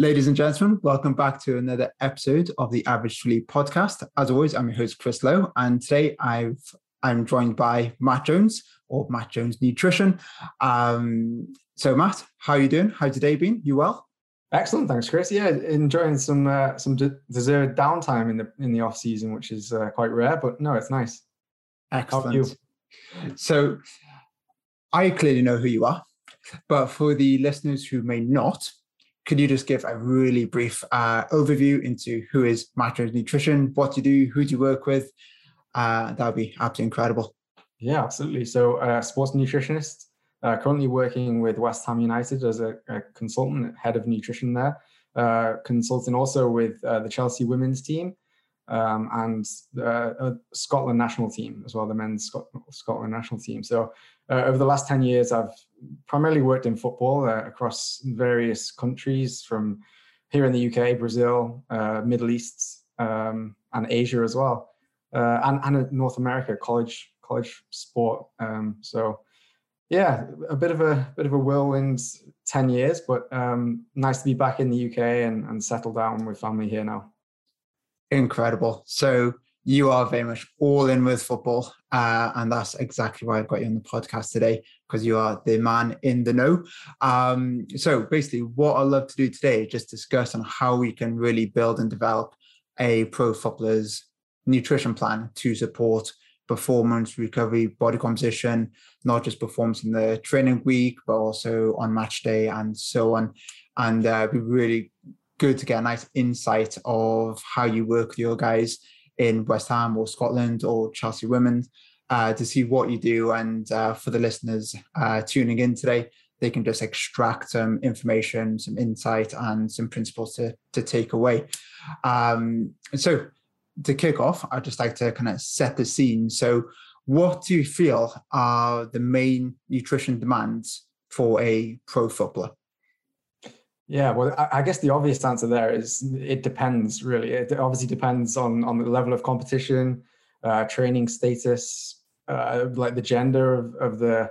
Ladies and gentlemen, welcome back to another episode of the Average Sleep podcast. As always, I'm your host, Chris Lowe, and today I've I'm joined by Matt Jones or Matt Jones Nutrition. Um, so, Matt, how are you doing? How's your day been? You well? Excellent, thanks, Chris. Yeah, enjoying some uh, some deserved downtime in the in the off season, which is uh, quite rare, but no, it's nice. Excellent. So, I clearly know who you are, but for the listeners who may not, could you just give a really brief uh, overview into who is Matt Jones Nutrition, what you do, who do you work with? Uh, that would be absolutely incredible. Yeah, absolutely. So, uh, sports nutritionist, uh, currently working with West Ham United as a, a consultant, head of nutrition there, uh, consulting also with uh, the Chelsea women's team um, and the Scotland national team as well, the men's Scotland national team. So, over the last 10 years, I've primarily worked in football uh, across various countries from here in the UK, Brazil, uh, Middle East, um, and Asia as well, uh, and, and North America, college college sport. Um, so, yeah, a bit of a bit of a whirlwind ten years, but um, nice to be back in the UK and, and settle down with family here now. Incredible. So you are very much all in with football. Uh, and that's exactly why I've got you on the podcast today, because you are the man in the know. Um, so basically, what I love to do today is just discuss on how we can really build and develop a pro footballer's nutrition plan to support performance, recovery, body composition, not just performance in the training week, but also on match day and so on. And uh, be really good to get a nice insight of how you work with your guys in West Ham or Scotland or Chelsea Women uh, to see what you do. And uh, for the listeners uh, tuning in today, they can just extract some information, some insight, and some principles to, to take away. Um, so, to kick off, I'd just like to kind of set the scene. So, what do you feel are the main nutrition demands for a pro footballer? Yeah, well, I guess the obvious answer there is it depends. Really, it obviously depends on on the level of competition, uh, training status, uh, like the gender of, of the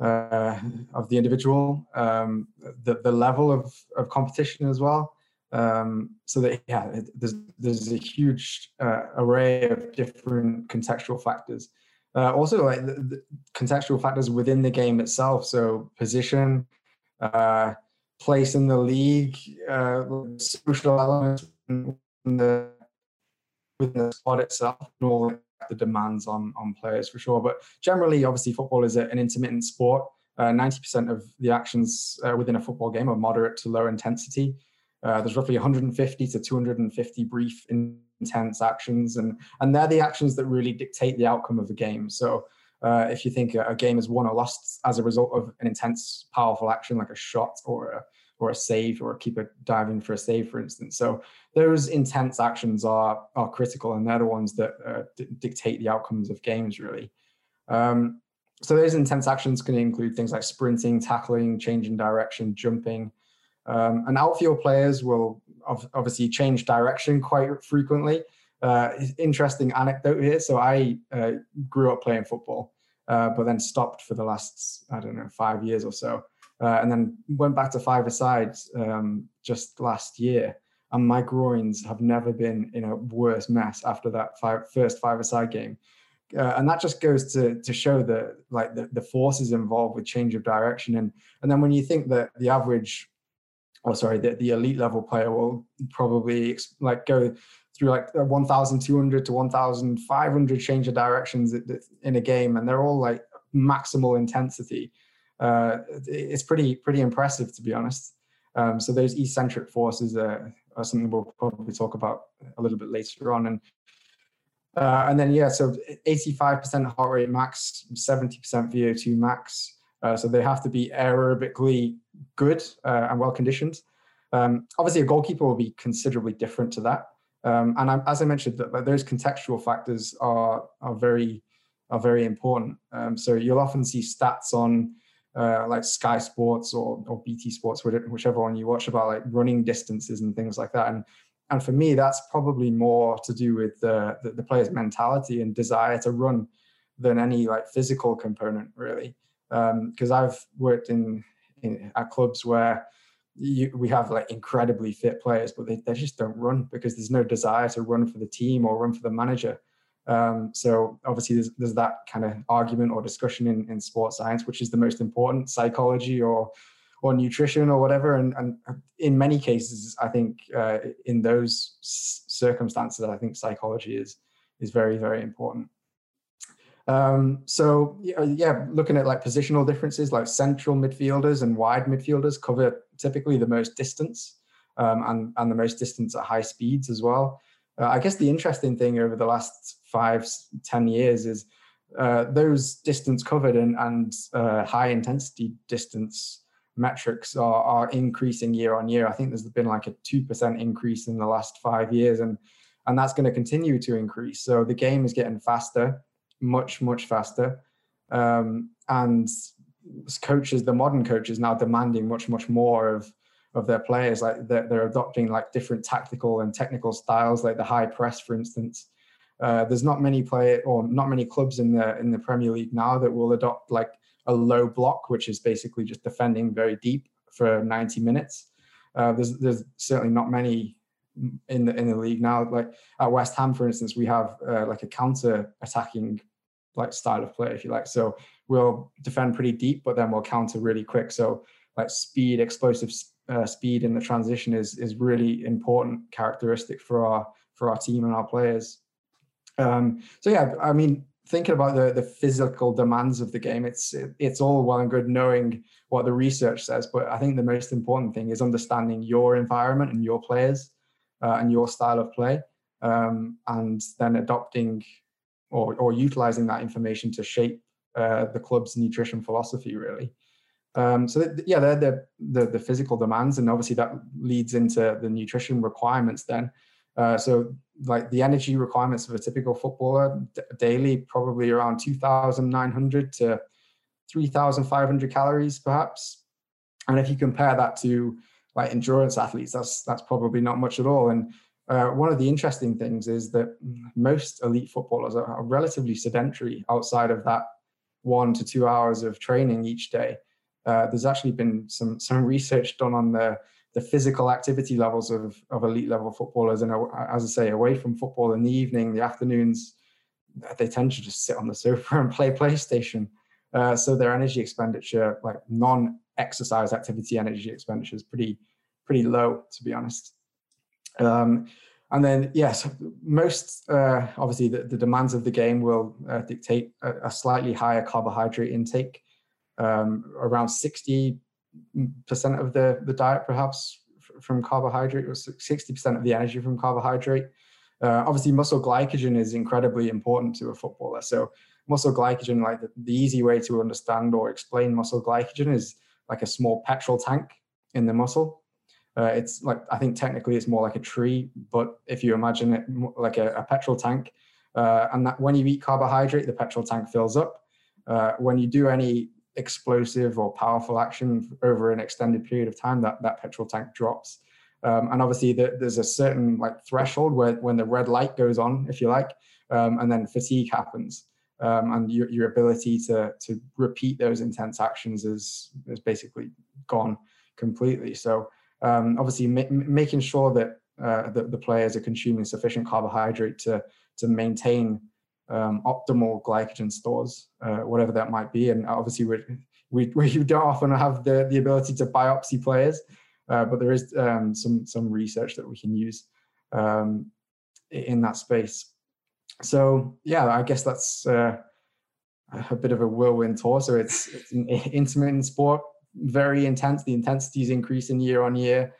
uh, of the individual, um, the the level of of competition as well. Um, so that yeah, it, there's there's a huge uh, array of different contextual factors. Uh, also, like the, the, contextual factors within the game itself. So position. Place in the league, uh, social elements in the within the squad itself, and all the demands on on players for sure. But generally, obviously, football is an intermittent sport. Uh, ninety uh, percent of the actions uh, within a football game are moderate to low intensity. Uh, there's roughly 150 to 250 brief intense actions, and and they're the actions that really dictate the outcome of the game. So. Uh, if you think a game is won or lost as a result of an intense, powerful action like a shot or a, or a save or a keeper diving for a save, for instance. So those intense actions are are critical, and they're the ones that uh, d- dictate the outcomes of games, really. Um, so those intense actions can include things like sprinting, tackling, changing direction, jumping. Um, and outfield players will obviously change direction quite frequently. Uh, interesting anecdote here. So I uh, grew up playing football, uh, but then stopped for the last I don't know five years or so, uh, and then went back to five aside um, just last year. And my groins have never been in a worse mess after that five, first five aside game. Uh, and that just goes to to show the like the, the forces involved with change of direction and and then when you think that the average or sorry the, the elite level player will probably like go through like 1200 to 1500 change of directions in a game and they're all like maximal intensity. Uh, it's pretty pretty impressive to be honest. Um, so those eccentric forces are, are, something we'll probably talk about a little bit later on. And uh, and then yeah so 85% heart rate max 70% vo2 max. Uh, so they have to be aerobically good uh, and well conditioned um, obviously a goalkeeper will be considerably different to that um, and I, as I mentioned, that those contextual factors are are very are very important. Um, so you'll often see stats on uh, like Sky Sports or or BT Sports, whichever one you watch, about like running distances and things like that. And and for me, that's probably more to do with the the, the player's mentality and desire to run than any like physical component, really. Because um, I've worked in, in at clubs where you, we have like incredibly fit players, but they, they just don't run because there's no desire to run for the team or run for the manager. Um, so obviously there's, there's that kind of argument or discussion in, in sports science, which is the most important, psychology or or nutrition or whatever. And, and in many cases, I think uh, in those circumstances, I think psychology is is very very important. Um, so yeah, looking at like positional differences, like central midfielders and wide midfielders cover typically the most distance um, and and the most distance at high speeds as well. Uh, I guess the interesting thing over the last five ten years is uh, those distance covered and, and uh, high intensity distance metrics are, are increasing year on year. I think there's been like a 2% increase in the last five years, and, and that's going to continue to increase. So the game is getting faster, much, much faster. Um, and coaches, the modern coaches now demanding much, much more of, of their players. Like they're, they're adopting like different tactical and technical styles, like the high press, for instance. Uh, there's not many play or not many clubs in the in the Premier League now that will adopt like a low block, which is basically just defending very deep for 90 minutes. Uh, there's there's certainly not many in the in the league now. Like at West Ham, for instance, we have uh, like a counter attacking like style of play, if you like. So we'll defend pretty deep, but then we'll counter really quick. So like speed, explosive uh, speed in the transition is is really important characteristic for our for our team and our players. Um, so yeah, I mean, thinking about the, the physical demands of the game, it's it's all well and good knowing what the research says, but I think the most important thing is understanding your environment and your players uh, and your style of play, um, and then adopting or or utilizing that information to shape uh, the club's nutrition philosophy. Really. Um, so yeah, they're the, the the physical demands, and obviously that leads into the nutrition requirements. Then, uh, so like the energy requirements of a typical footballer d- daily probably around 2900 to 3500 calories perhaps and if you compare that to like endurance athletes that's that's probably not much at all and uh, one of the interesting things is that most elite footballers are relatively sedentary outside of that one to two hours of training each day uh, there's actually been some some research done on the the physical activity levels of, of elite level footballers. And uh, as I say, away from football in the evening, the afternoons, they tend to just sit on the sofa and play PlayStation. Uh, so their energy expenditure, like non-exercise activity energy expenditure, is pretty pretty low, to be honest. Um, and then, yes, most uh, obviously the, the, demands of the game will uh, dictate a, a, slightly higher carbohydrate intake, um, around 60 percent of the the diet perhaps from carbohydrate or 60% of the energy from carbohydrate. Uh, obviously muscle glycogen is incredibly important to a footballer. So muscle glycogen like the, the easy way to understand or explain muscle glycogen is like a small petrol tank in the muscle uh, it's like i think technically it's more like a tree but if you imagine it like a, a petrol tank uh, and that when you eat carbohydrate the petrol tank fills up uh, when you do any explosive or powerful action over an extended period of time, that that petrol tank drops. Um, and obviously, the, there's a certain like threshold where when the red light goes on, if you like, um, and then fatigue happens, um, and your, your ability to to repeat those intense actions is is basically gone completely. So um, obviously, ma- making sure that uh, the, the players are consuming sufficient carbohydrate to to maintain um, optimal glycogen stores, uh, whatever that might be. And obviously, we we don't often have the the ability to biopsy players, uh, but there is um, some some research that we can use um, in that space. So yeah, I guess that's uh, a bit of a whirlwind tour. So it's, it's an intermittent sport, very intense. The intensity is increasing year on year,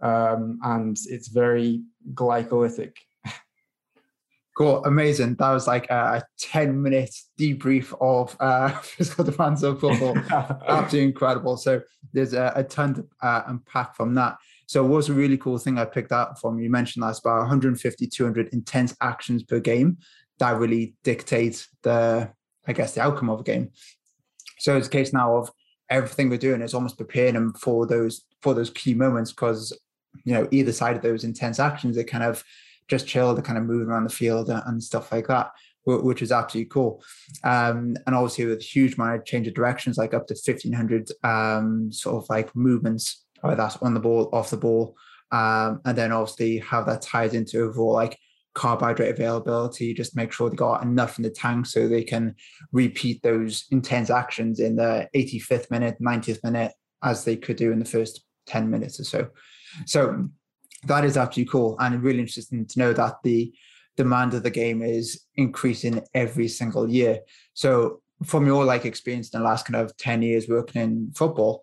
um, and it's very glycolytic. Cool, amazing. That was like a 10 minute debrief of uh, physical demands of football. Absolutely incredible. So there's a, a ton to uh, unpack from that. So what was a really cool thing I picked out from you mentioned that's about 150, 200 intense actions per game that really dictates the, I guess, the outcome of a game. So it's a case now of everything we're doing is almost preparing them for those for those key moments because you know either side of those intense actions they kind of just chill to kind of moving around the field and stuff like that, which is absolutely cool. Um, and obviously with huge amount of change of directions, like up to 1500 um, sort of like movements whether that's on the ball, off the ball, um, and then obviously how that ties into overall like carbohydrate availability, just make sure they got enough in the tank so they can repeat those intense actions in the 85th minute, 90th minute, as they could do in the first 10 minutes or so. So that is absolutely cool and really interesting to know that the demand of the game is increasing every single year. So from your like experience in the last kind of 10 years working in football,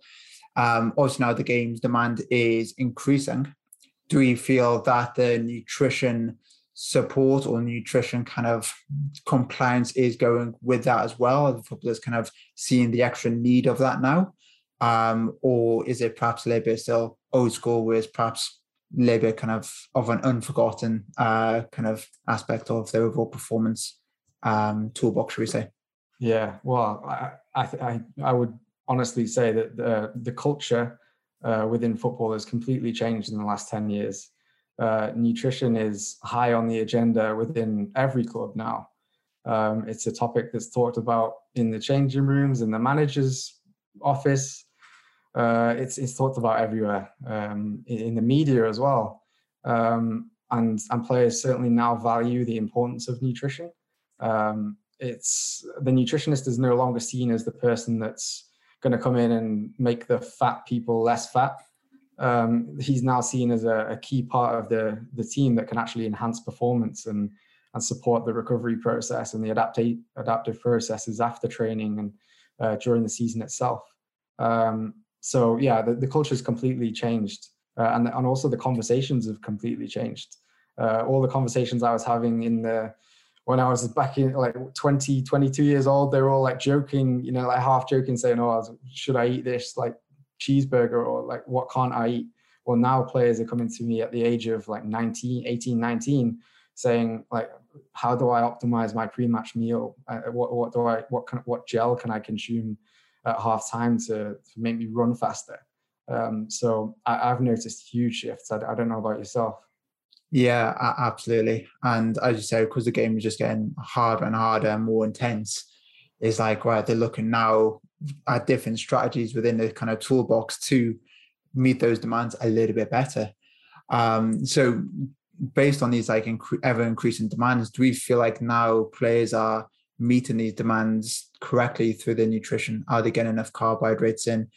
um, also now the game's demand is increasing. Do you feel that the nutrition support or nutrition kind of compliance is going with that as well? The footballers kind of seeing the extra need of that now? Um, or is it perhaps a little bit still old school, whereas perhaps a little bit kind of of an unforgotten uh, kind of aspect of the overall performance um, toolbox, should we say? Yeah, well, I I, I would honestly say that the the culture uh, within football has completely changed in the last ten years uh, nutrition is high on the agenda within every club now. Um, it's a topic that's talked about in the changing rooms, in the manager's office. Uh, it's it's talked about everywhere um, in, in, the media as well. Um, and and players certainly now value the importance of nutrition. Um, it's the nutritionist is no longer seen as the person that's going to come in and make the fat people less fat um, he's now seen as a, a, key part of the the team that can actually enhance performance and and support the recovery process and the adaptive adaptive processes after training and uh, during the season itself. Um, so yeah, the, the culture has completely changed, uh, and and also the conversations have completely changed. Uh, all the conversations I was having in the when I was back in like 20, 22 years old, they were all like joking, you know, like half joking, saying, "Oh, should I eat this?" Like cheeseburger or like what can't I eat? Well, now players are coming to me at the age of like 19, 18, 19, saying like, how do I optimize my pre-match meal? Uh, what, what do I, what can, what gel can I consume at half time to, to make me run faster? Um, so I, have noticed huge shifts. I, I don't know about yourself. Yeah, absolutely. And as you say, because the game is just getting harder and harder and more intense, it's like, right, they're looking now at different strategies within the kind of toolbox to meet those demands a little bit better. Um, so based on these like inc- ever increasing demands, do we feel like now players are meeting these demands correctly through their nutrition? Are they getting enough carbohydrates in?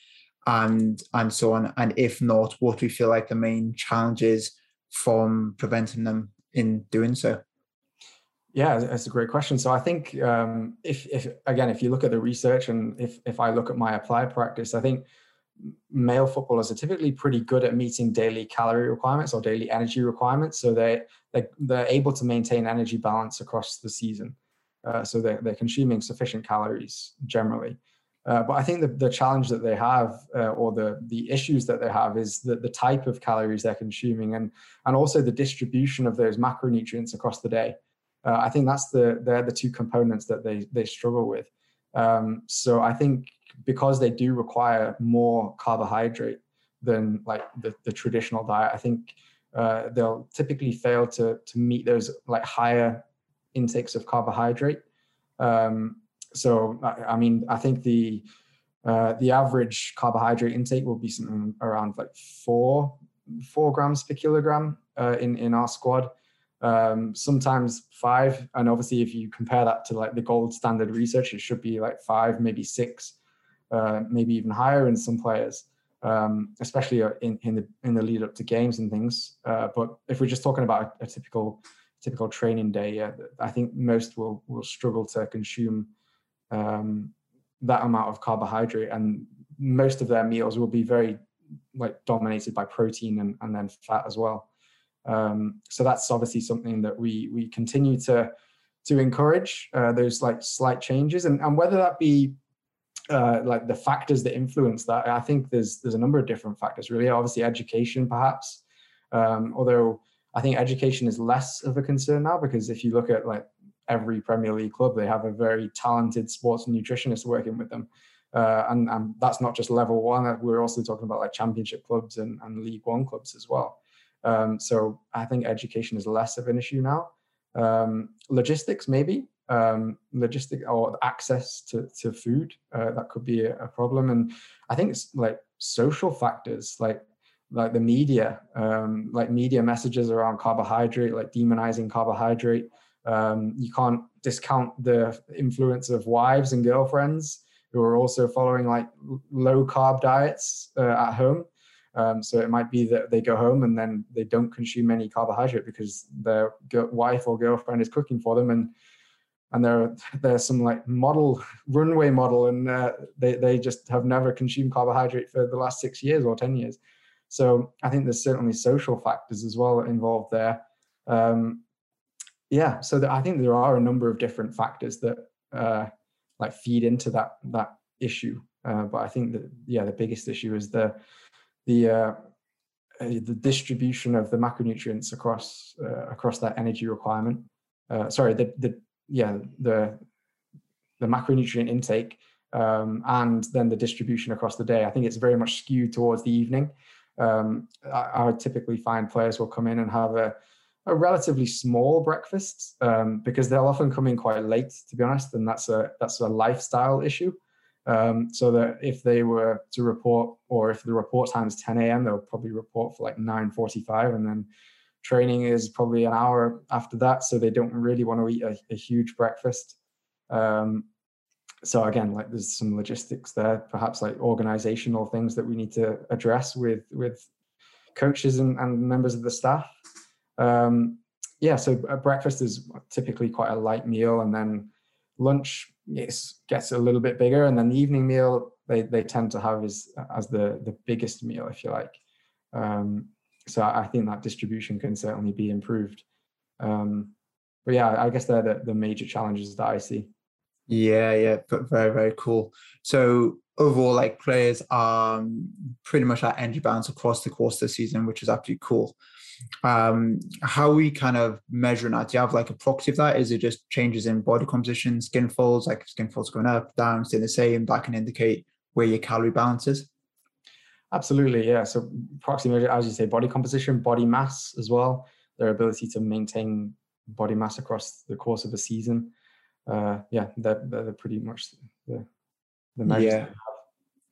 And and so on. And if not, what do we feel like the main challenges from preventing them in doing so? Yeah, that's a great question. So I think um, if, if again, if you look at the research and if if I look at my applied practice, I think male footballers are typically pretty good at meeting daily calorie requirements or daily energy requirements. So they they they're able to maintain energy balance across the season. Uh, so they're, they're consuming sufficient calories generally. Uh, but I think the, the challenge that they have, uh, or the the issues that they have, is the, the type of calories they're consuming, and and also the distribution of those macronutrients across the day uh, I think that's the they're the two components that they they struggle with. Um, so I think because they do require more carbohydrate than like the, the traditional diet, I think uh, they'll typically fail to to meet those like higher intakes of carbohydrate. Um, so I, I, mean, I think the uh, the average carbohydrate intake will be something around like four four grams per kilogram uh, in in our squad um, sometimes five. And obviously, if you compare that to like the gold standard research, it should be like five, maybe six, uh, maybe even higher in some players, um, especially uh, in, in the in the lead up to games and things. Uh, but if we're just talking about a, a, typical typical training day, yeah, I think most will will struggle to consume um, that amount of carbohydrate, and most of their meals will be very like dominated by protein and, and then fat as well. Um, so that's obviously something that we we continue to to encourage uh, those like slight changes, and and whether that be uh, like the factors that influence that, I think there's there's a number of different factors. Really, obviously education, perhaps. Um, although I think education is less of a concern now because if you look at like every Premier League club, they have a very talented sports nutritionist working with them. Uh, and, and that's not just level one. We're also talking about like championship clubs and, and League One clubs as well. Um, so I think education is less of an issue now. Um, logistics, maybe um, logistic or access to, to food, uh, that could be a, a, problem. And I think it's like social factors, like like the media, um, like media messages around carbohydrate, like demonizing carbohydrate. Um, you can't discount the influence of wives and girlfriends who are also following like low carb diets uh, at home. Um, so it might be that they go home and then they don't consume any carbohydrate because their wife or girlfriend is cooking for them, and and there are there's some like model runway model, and uh, they they just have never consumed carbohydrate for the last six years or ten years. So I think there's certainly social factors as well involved there. Um, yeah, so the, I think there are a number of different factors that uh, like feed into that that issue. Uh, but I think that yeah, the biggest issue is the the uh, uh, the distribution of the macronutrients across uh, across that energy requirement. Uh, sorry, the the yeah the the macronutrient intake um, and then the distribution across the day. I think it's very much skewed towards the evening. Um, I, I, would typically find players will come in and have a, a relatively small breakfast um, because they'll often come in quite late, to be honest, and that's a that's a lifestyle issue. Um, so that if they were to report, or if the report time is 10 a.m., they'll probably report for like 9:45, and then training is probably an hour after that. So they don't really want to eat a, a huge breakfast. Um, so again, like there's some logistics there, perhaps like organizational things that we need to address with with coaches and, and members of the staff. Um, yeah, so breakfast is typically quite a light meal, and then lunch yes, gets a little bit bigger, and then the evening meal they they tend to have is as the the biggest meal, if you like. Um, so I think that distribution can certainly be improved. Um, but yeah, I guess they're the, the major challenges that I see. Yeah, yeah, but very very cool. So overall, like players are pretty much at energy balance across the course of the season, which is absolutely cool um, how we kind of measure that? Do you have like a proxy of that? Is it just changes in body composition, skin folds, like skin folds going up, down, staying the same? That can indicate where your calorie balance is. Absolutely, yeah. So proxy measure, as you say, body composition, body mass as well, their ability to maintain body mass across the course of a season. Uh, yeah, they're, they're pretty much the, the measures yeah.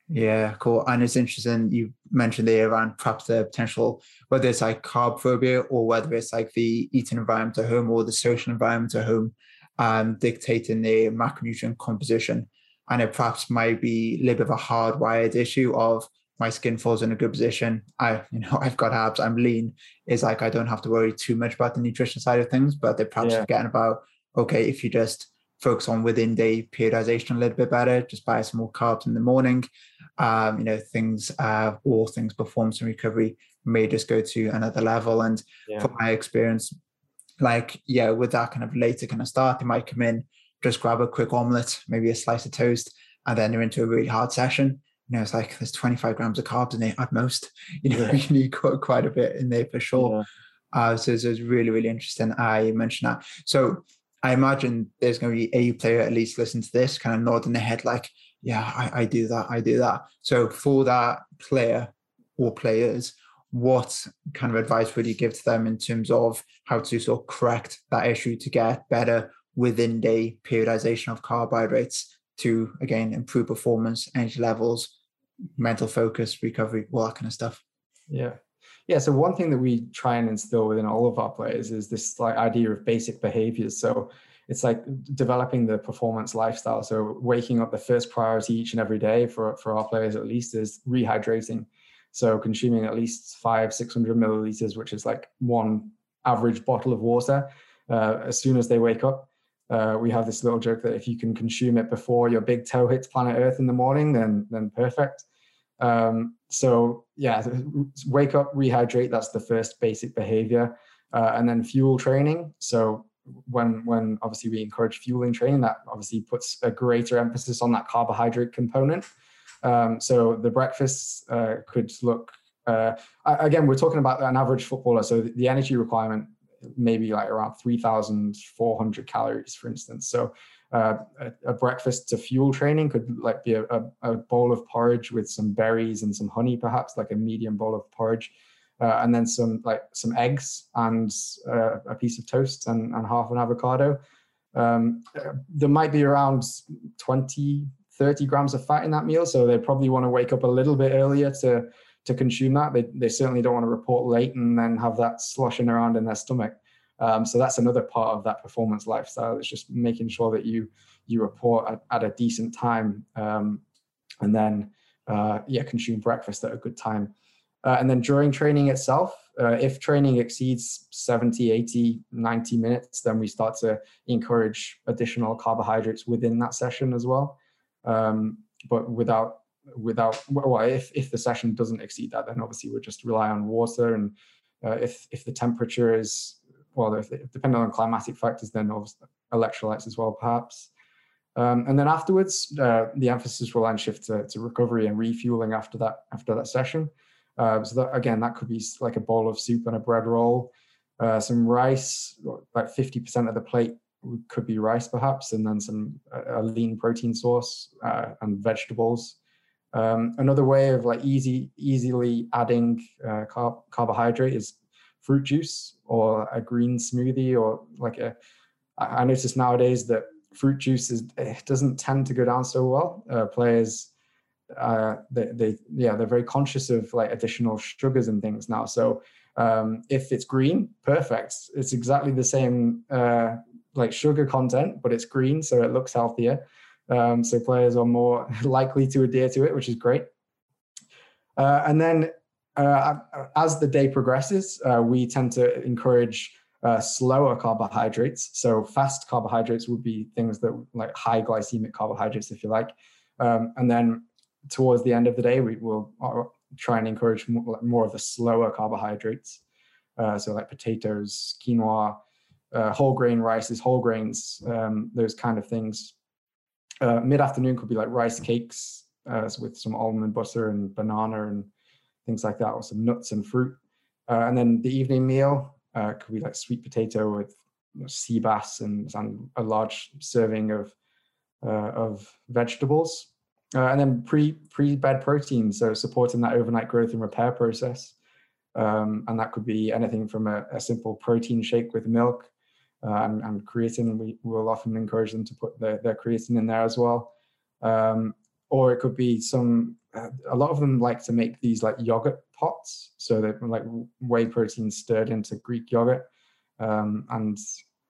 Yeah, cool. And it's interesting you mentioned there around perhaps the potential, whether it's like carb phobia or whether it's like the eating environment at home or the social environment at home, um, dictating the macronutrient composition. And it perhaps might be a little bit of a hardwired issue of my skin folds in a good position. I, you know, I've got abs, I'm lean. Is like I don't have to worry too much about the nutrition side of things, but they're perhaps yeah. forgetting about okay, if you just focus on within day periodization a little bit better, just buy some more carbs in the morning. Um, you know, things, uh, all things performance and recovery may just go to another level. And yeah. from my experience, like, yeah, with that kind of later kind of start, they might come in, just grab a quick omelette, maybe a slice of toast, and then they're into a really hard session. You know, it's like there's 25 grams of carbs in there at most. You know, yeah. you need quite, quite a bit in there for sure. Yeah. Uh, so, so it's really, really interesting. I mentioned that. So I imagine there's going to be a player at least listen to this, kind of nodding their head like, yeah, I, I do that, I do that. So for that player or players, what kind of advice would you give to them in terms of how to sort of correct that issue to get better within day periodization of carbohydrates to again improve performance, energy levels, mental focus, recovery, all that kind of stuff? Yeah. Yeah, so one thing that we try and instill within all of our players is this like idea of basic behaviors. So it's like developing the performance lifestyle. So waking up the first priority each and every day for, for our players at least is rehydrating. So consuming at least five, 600 milliliters, which is like one average bottle of water uh, as soon as they wake up. Uh, we have this little joke that if you can consume it before your big toe hits planet Earth in the morning, then then perfect. Um, so yeah, wake up, rehydrate. That's the first basic behavior, uh, and then fuel training. So when when obviously we encourage fueling training, that obviously puts a greater emphasis on that carbohydrate component. Um, so the breakfasts uh, could look uh, again. We're talking about an average footballer, so the energy requirement maybe like around 3,400 calories, for instance. So uh, a, a, breakfast to fuel training could like be a, a, a, bowl of porridge with some berries and some honey, perhaps like a medium bowl of porridge, uh, and then some like some eggs and uh, a piece of toast and, and half an avocado. Um, there might be around 20, 30 grams of fat in that meal, so they probably want to wake up a little bit earlier to to consume that. They, they certainly don't want to report late and then have that sloshing around in their stomach. Um, so that's another part of that performance lifestyle. It's just making sure that you you report at, at a decent time, um, and then uh, yeah, consume breakfast at a good time. Uh, and then during training itself, uh, if training exceeds 70, 80, 90 minutes, then we start to encourage additional carbohydrates within that session as well. Um, but without without well, if if the session doesn't exceed that, then obviously we just rely on water. And uh, if if the temperature is well, if, depending on climatic factors, then obviously electrolytes as well, perhaps. Um, and then afterwards, uh, the emphasis will then shift to, to, recovery and refueling after that after that session. Uh, so that again, that could be like a bowl of soup and a bread roll, uh, some rice, about fifty percent of the plate could be rice perhaps, and then some a lean protein source uh, and vegetables. Um, another way of like easy easily adding uh, carb, carbohydrate is fruit juice or a green smoothie or like a. I notice nowadays that fruit juice is, it doesn't tend to go down so well. Uh, players, uh, they, they, yeah, they're very conscious of like additional sugars and things now. So um, if it's green, perfect. It's exactly the same uh, like sugar content, but it's green, so it looks healthier. Um, so players are more likely to adhere to it, which is great. Uh, and then uh, as the day progresses, uh, we tend to encourage uh, slower carbohydrates. So fast carbohydrates would be things that like high glycemic carbohydrates, if you like. Um, and then towards the end of the day, we will uh, try and encourage more, of the slower carbohydrates. Uh, so like potatoes, quinoa, uh, whole grain rices, whole grains, um, those kind of things. Uh, Mid afternoon could be like rice cakes uh, with some almond butter and banana and things like that, or some nuts and fruit. and then the evening meal, uh, could be like sweet potato with you know, sea bass and, and, a large serving of uh, of vegetables, uh, and then pre pre bed protein, so supporting that overnight growth and repair process. Um, and that could be anything from a, a simple protein shake with milk uh, and, and, creatine. We will often encourage them to put their, their creatine in there as well. Um, or it could be some uh, a lot of them like to make these like yogurt pots so they're like whey protein stirred into greek yogurt um, and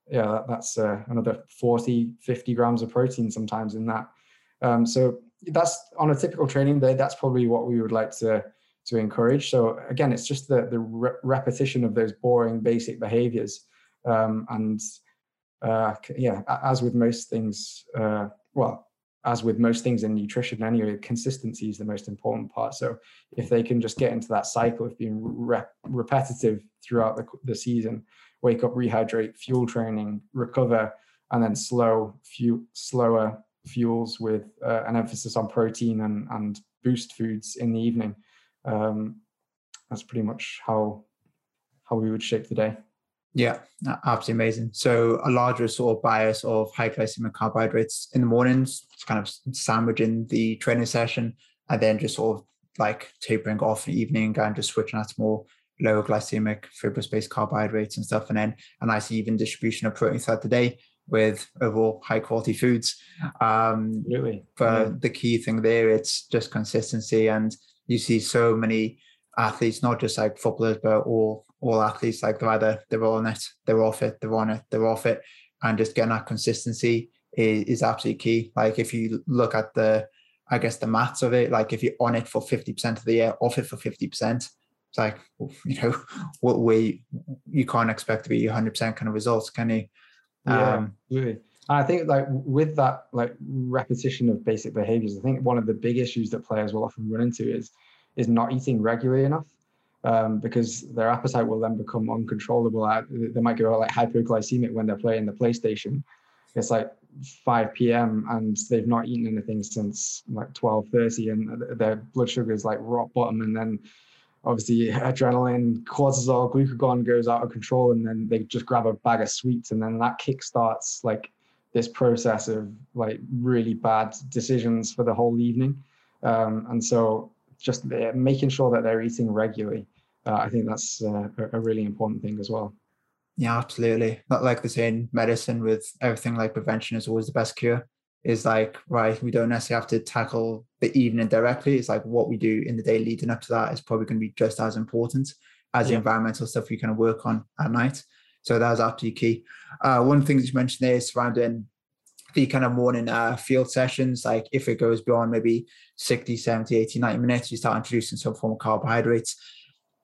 yeah that, that's uh, another 40 50 grams of protein sometimes in that um, so that's on a typical training day that's probably what we would like to to encourage so again it's just the the re- repetition of those boring basic behaviors um, and uh, yeah as with most things uh, well as with most things in nutrition anyway, consistency is the most important part. So if they can just get into that cycle of being rep- repetitive throughout the, the season, wake up, rehydrate, fuel training, recover, and then slow, fuel, slower fuels with uh, an emphasis on protein and, and boost foods in the evening. Um, that's pretty much how how we would shape the day. Yeah, absolutely amazing. So a larger sort of bias of high glycemic carbohydrates in the mornings, kind of sandwiching the training session, and then just sort of like tapering off in the evening and just switching out to more lower glycemic fibrous-based carbohydrates and stuff, and then a nice even distribution of protein throughout the day with overall high quality foods. Um, really, but yeah. the key thing there, it's just consistency, and you see so many athletes, not just like footballers, but all all athletes, like they're either they're on it, they're off it, they're on it, they're off it, and just getting that consistency is, is absolutely key. Like if you look at the, I guess the maths of it, like if you're on it for fifty percent of the year, off it for fifty percent, it's like you know what we you can't expect to be hundred percent kind of results, can you? Yeah, um. I think like with that like repetition of basic behaviors, I think one of the big issues that players will often run into is is not eating regularly enough um, because their appetite will then become uncontrollable. They might go like hypoglycemic when they're playing the PlayStation. It's like 5 p.m. and they've not eaten anything since like 12:30, and their blood sugar is like rock bottom. And then obviously adrenaline, cortisol, glucagon goes out of control, and then they just grab a bag of sweets, and then that kickstarts like this process of like really bad decisions for the whole evening. Um, and so just making sure that they're eating regularly. Uh, I think that's uh, a really important thing as well. Yeah, absolutely. Not like they say in medicine with everything like prevention is always the best cure. Is like, right, we don't necessarily have to tackle the evening directly. It's like what we do in the day leading up to that is probably going to be just as important as yeah. the environmental stuff we kind of work on at night. So that's absolutely key. Uh, one thing that you mentioned there is surrounding the kind of morning uh, field sessions. Like if it goes beyond maybe 60, 70, 80, 90 minutes, you start introducing some form of carbohydrates.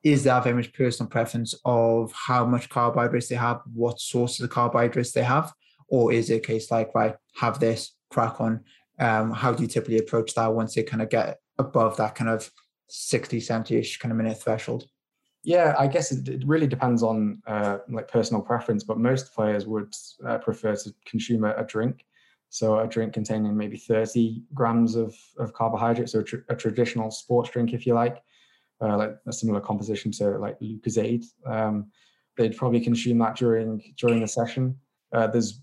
Is there very much personal preference of how much carbohydrates they have, what sources of carbohydrates they have? Or is it a case like, right, have this, crack on? Um, how do you typically approach that once they kind of get above that kind of 60, 70-ish kind of minute threshold? Yeah, I guess it, it really depends on uh, like personal preference, but most players would uh, prefer to consume a, a, drink. So a drink containing maybe 30 grams of, of carbohydrate, so a, tr- a traditional sports drink, if you like, uh, like a similar composition to like Lucozade. Um, they'd probably consume that during during the session. Uh, there's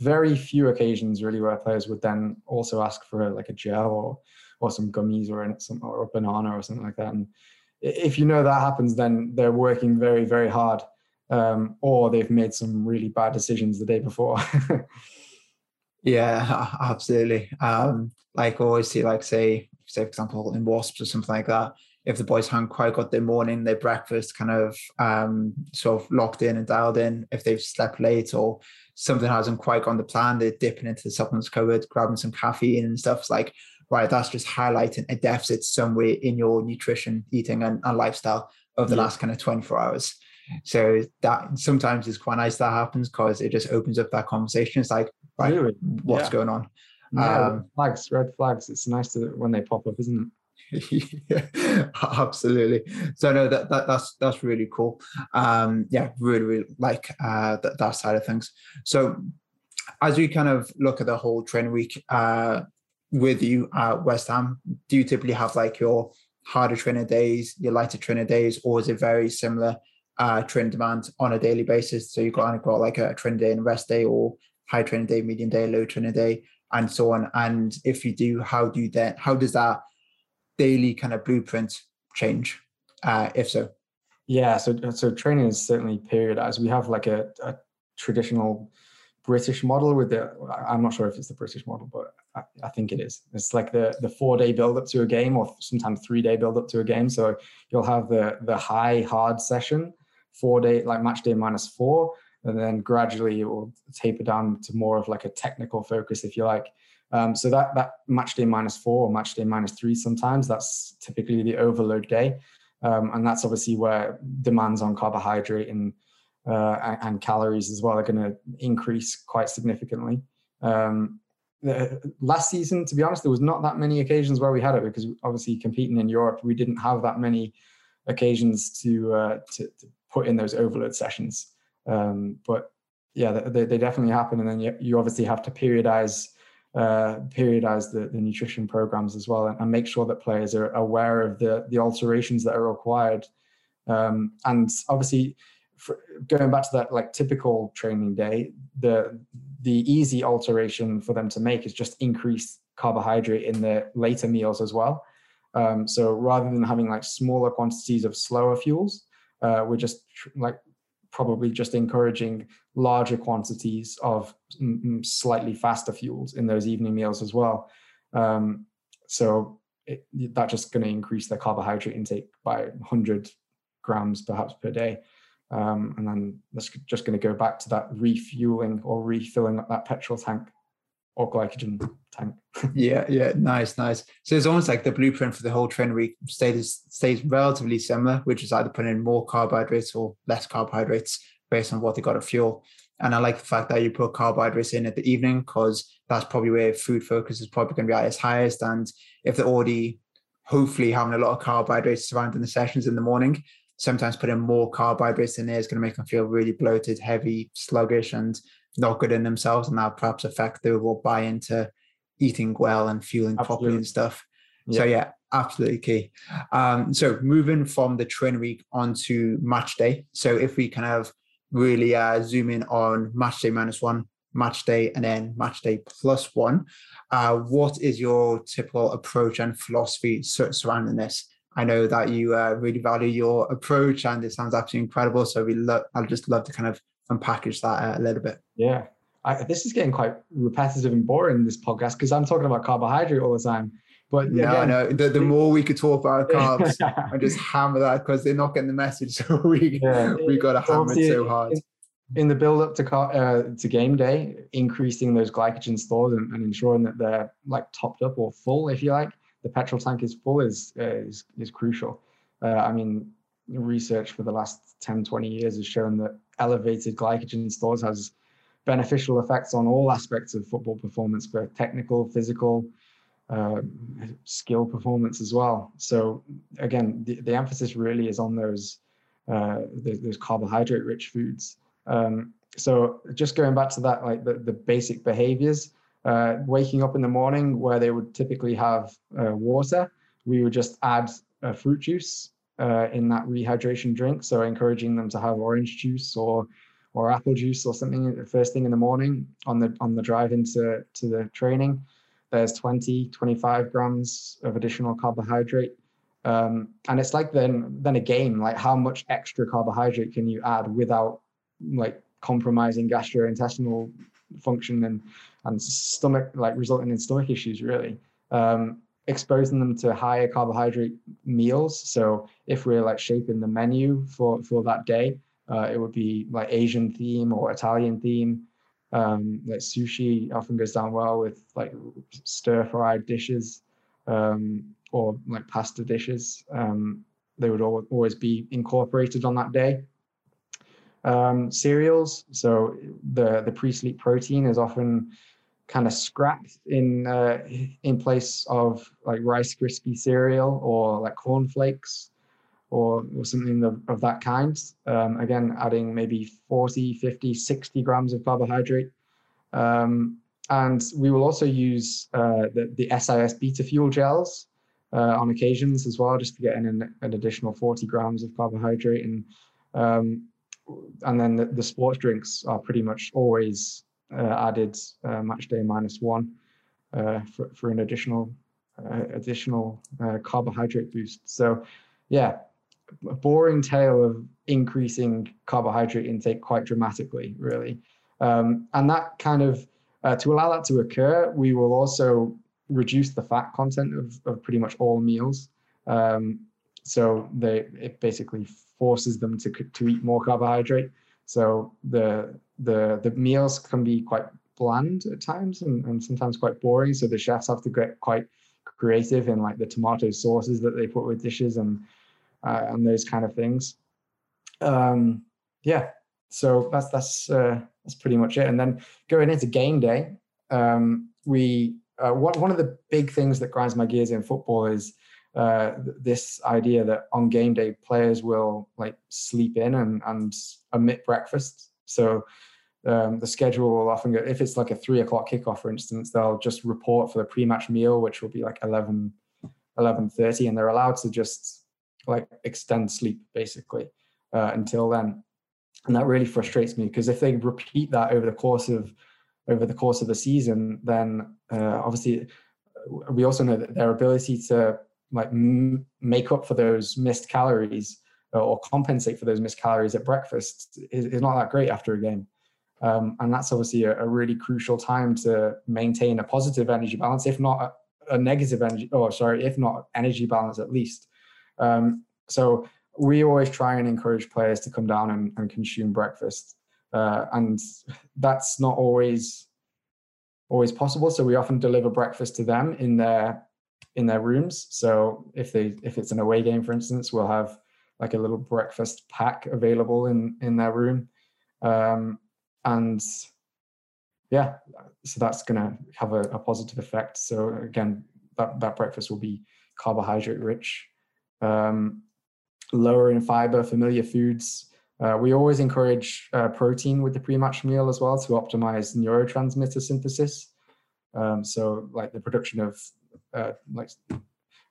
very few occasions really where players would then also ask for like a gel or or some gummies or some or a banana or something like that. And if you know that happens, then they're working very very hard, um, or they've made some really bad decisions the day before. yeah, absolutely. Um, like always see, like say, say for example, in wasps or something like that. If the boys haven't quite got their morning, their breakfast kind of um, sort of locked in and dialed in, if they've slept late or something hasn't quite gone to plan, they're dipping into the supplements cupboard, grabbing some caffeine and stuff. It's like, right, that's just highlighting a deficit somewhere in your nutrition, eating, and, and lifestyle over the yeah. last kind of 24 hours. So that sometimes is quite nice that happens because it just opens up that conversation. It's like, right, really? what's yeah. going on? Yeah, um, flags, red flags. It's nice to when they pop up, isn't it? yeah, absolutely. So no, that, that that's that's really cool. Um, yeah, really, really like uh, that that side of things. So as we kind of look at the whole training week uh, with you at West Ham, do you typically have like your harder training days, your lighter training days, or is it very similar uh, training demand on a daily basis? So you've got, got like a training day and rest day, or high training day, medium day, low training day, and so on. And if you do, how do you then how does that daily kind of blueprint change? Uh, if so. Yeah, so so training is certainly periodized. We have like a, a traditional British model with the I'm not sure if it's the British model, but I, think it is. It's like the the four day build up to a game, or sometimes three day build up to a game. So you'll have the the high hard session, four day like match day minus four, and then gradually it will taper down to more of like a technical focus, if you like. Um, so that that match day minus four or match day minus three sometimes that's typically the overload day, um, and that's obviously where demands on carbohydrate and uh, and, calories as well are going to increase quite significantly. Um, the, last season, to be honest, there was not that many occasions where we had it because obviously competing in Europe, we didn't have that many occasions to uh, to, to, put in those overload sessions. Um, but yeah, they, they, definitely happen, and then you, you obviously have to periodize uh, periodize the, the nutrition programs as well, and, and, make sure that players are aware of the the alterations that are required. Um, and obviously, going back to that like typical training day, the the easy alteration for them to make is just increase carbohydrate in the later meals as well. Um, so rather than having like smaller quantities of slower fuels, uh, we're just tr- like probably just encouraging larger quantities of slightly faster fuels in those evening meals as well. Um, so it, that's just going to increase their carbohydrate intake by 100 grams perhaps per day. Um, and then that's just going to go back to that refueling or refilling up that petrol tank or glycogen tank. yeah, yeah, nice, nice. So it's almost like the blueprint for the whole training week stays stays relatively similar, which is either putting in more carbohydrates or less carbohydrates based on what they got to fuel. And I like the fact that you put carbohydrates in at the evening because that's probably where food focus is probably going to be at its highest. And if they're already hopefully having a lot of carbohydrates surrounding the sessions in the morning, sometimes putting more carbohydrates in there is going to make them feel really bloated, heavy, sluggish, and not good in themselves. And that perhaps affect the overall buy into eating well and fueling absolutely. properly and stuff. Yeah. So yeah, absolutely key. Um, so moving from the training week onto match day. So if we kind of really uh, zoom in on match day minus one, match day, and then match day plus one, uh, what is your typical approach and philosophy surrounding this? I know that you uh, really value your approach, and it sounds absolutely incredible. So we lo- I'd just love to kind of unpackage that uh, a little bit. Yeah, I, this is getting quite repetitive and boring this podcast because I'm talking about carbohydrate all the time. But yeah, again, I know. The, the more we could talk about carbs and just hammer that because they're not getting the message, so we yeah, we got to hammer it so hard. In, in the build up to uh, to game day, increasing those glycogen stores and, and, ensuring that they're like topped up or full, if you like, the petrol tank is full is uh, is, is crucial. Uh, I mean, research for the last 10, 20 years has shown that elevated glycogen stores has beneficial effects on all aspects of football performance, both technical, physical, uh, skill performance as well. So again, the, the emphasis really is on those uh, those, those carbohydrate rich foods. Um, so just going back to that, like the, the basic behaviors, uh, waking up in the morning where they would typically have uh, water, we would just add fruit juice uh, in that rehydration drink. So encouraging them to have orange juice or or apple juice or something first thing in the morning on the on the drive into to the training. There's 20, 25 grams of additional carbohydrate. Um, and it's like then then a game, like how much extra carbohydrate can you add without like compromising gastrointestinal function and and stomach like resulting in stomach issues really um, exposing them to higher carbohydrate meals so if we're like shaping the menu for for that day uh, it would be like asian theme or italian theme. Um, like sushi often goes down well with like stir fried dishes um, or like pasta dishes. Um, they would always be incorporated on that day. Um, cereals. So the the pre-sleep protein is often kind of scrapped in uh, in place of like Rice Krispie cereal or like cornflakes or, or something of, of that kind. Um, again, adding maybe 40, 50, 60 grams of carbohydrate. Um, and we will also use uh, the, the SIS beta fuel gels uh, on occasions as well, just to get in an, an additional 40 grams of carbohydrate. And um, and then the, the, sports drinks are pretty much always uh, added uh, match day minus one uh, for, for an additional uh, additional carbohydrate boost. So, yeah, a boring tale of increasing carbohydrate intake quite dramatically, really. Um, and that kind of uh, to allow that to occur, we will also reduce the fat content of, of pretty much all meals. Um, so they it basically forces them to to eat more carbohydrate. So the the the meals can be quite bland at times and, and sometimes quite boring. So the chefs have to get quite creative in like the tomato sauces that they put with dishes and uh, and those kind of things. Um, yeah, so that's that's uh, that's pretty much it. And then going into game day, um, we uh, one one of the big things that grinds my gears in football is uh, this idea that on game day players will like sleep in and, and omit breakfast. So um, the schedule will often go, if it's like a three o'clock kickoff, for instance, they'll just report for the pre-match meal, which will be like 11, 11.30 and they're allowed to just like extend sleep basically uh, until then. And that really frustrates me because if they repeat that over the course of over the course of the season, then uh, obviously we also know that their ability to like m- make up for those missed calories uh, or compensate for those missed calories at breakfast is, is not that great after a game. Um, and that's obviously a, a, really crucial time to maintain a positive energy balance, if not a, a negative energy, or oh, sorry, if not energy balance at least. Um, so we always try and encourage players to come down and, and consume breakfast. Uh, and that's not always always possible. So we often deliver breakfast to them in their in their rooms. So if they if it's an away game, for instance, we'll have like a little breakfast pack available in in their room, um, and yeah, so that's going to have a, a, positive effect. So again, that that breakfast will be carbohydrate rich, um, lower in fiber, familiar foods. Uh, we always encourage uh, protein with the pre-match meal as well to optimize neurotransmitter synthesis. Um, so like the production of uh, like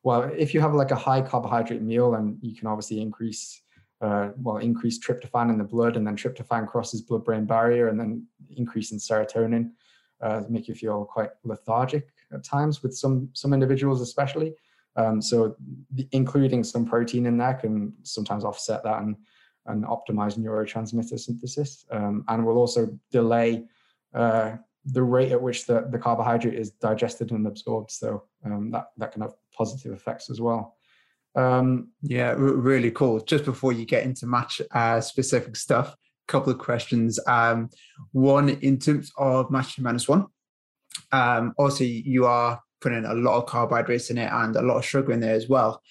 well if you have like a high carbohydrate meal and you can obviously increase uh, well increase tryptophan in the blood and then tryptophan crosses blood brain barrier and then increase in serotonin uh, make you feel quite lethargic at times with some some individuals especially um, so the, including some protein in there can sometimes offset that and and optimize neurotransmitter synthesis um, and will also delay uh, the rate at which the, the carbohydrate is digested and absorbed. So um, that, that can have positive effects as well. Um, yeah, r- really cool. Just before you get into match uh, specific stuff, a couple of questions. Um, one, in terms of match minus one, um, also you are putting a lot of carbohydrates in it and a lot of sugar in there as well.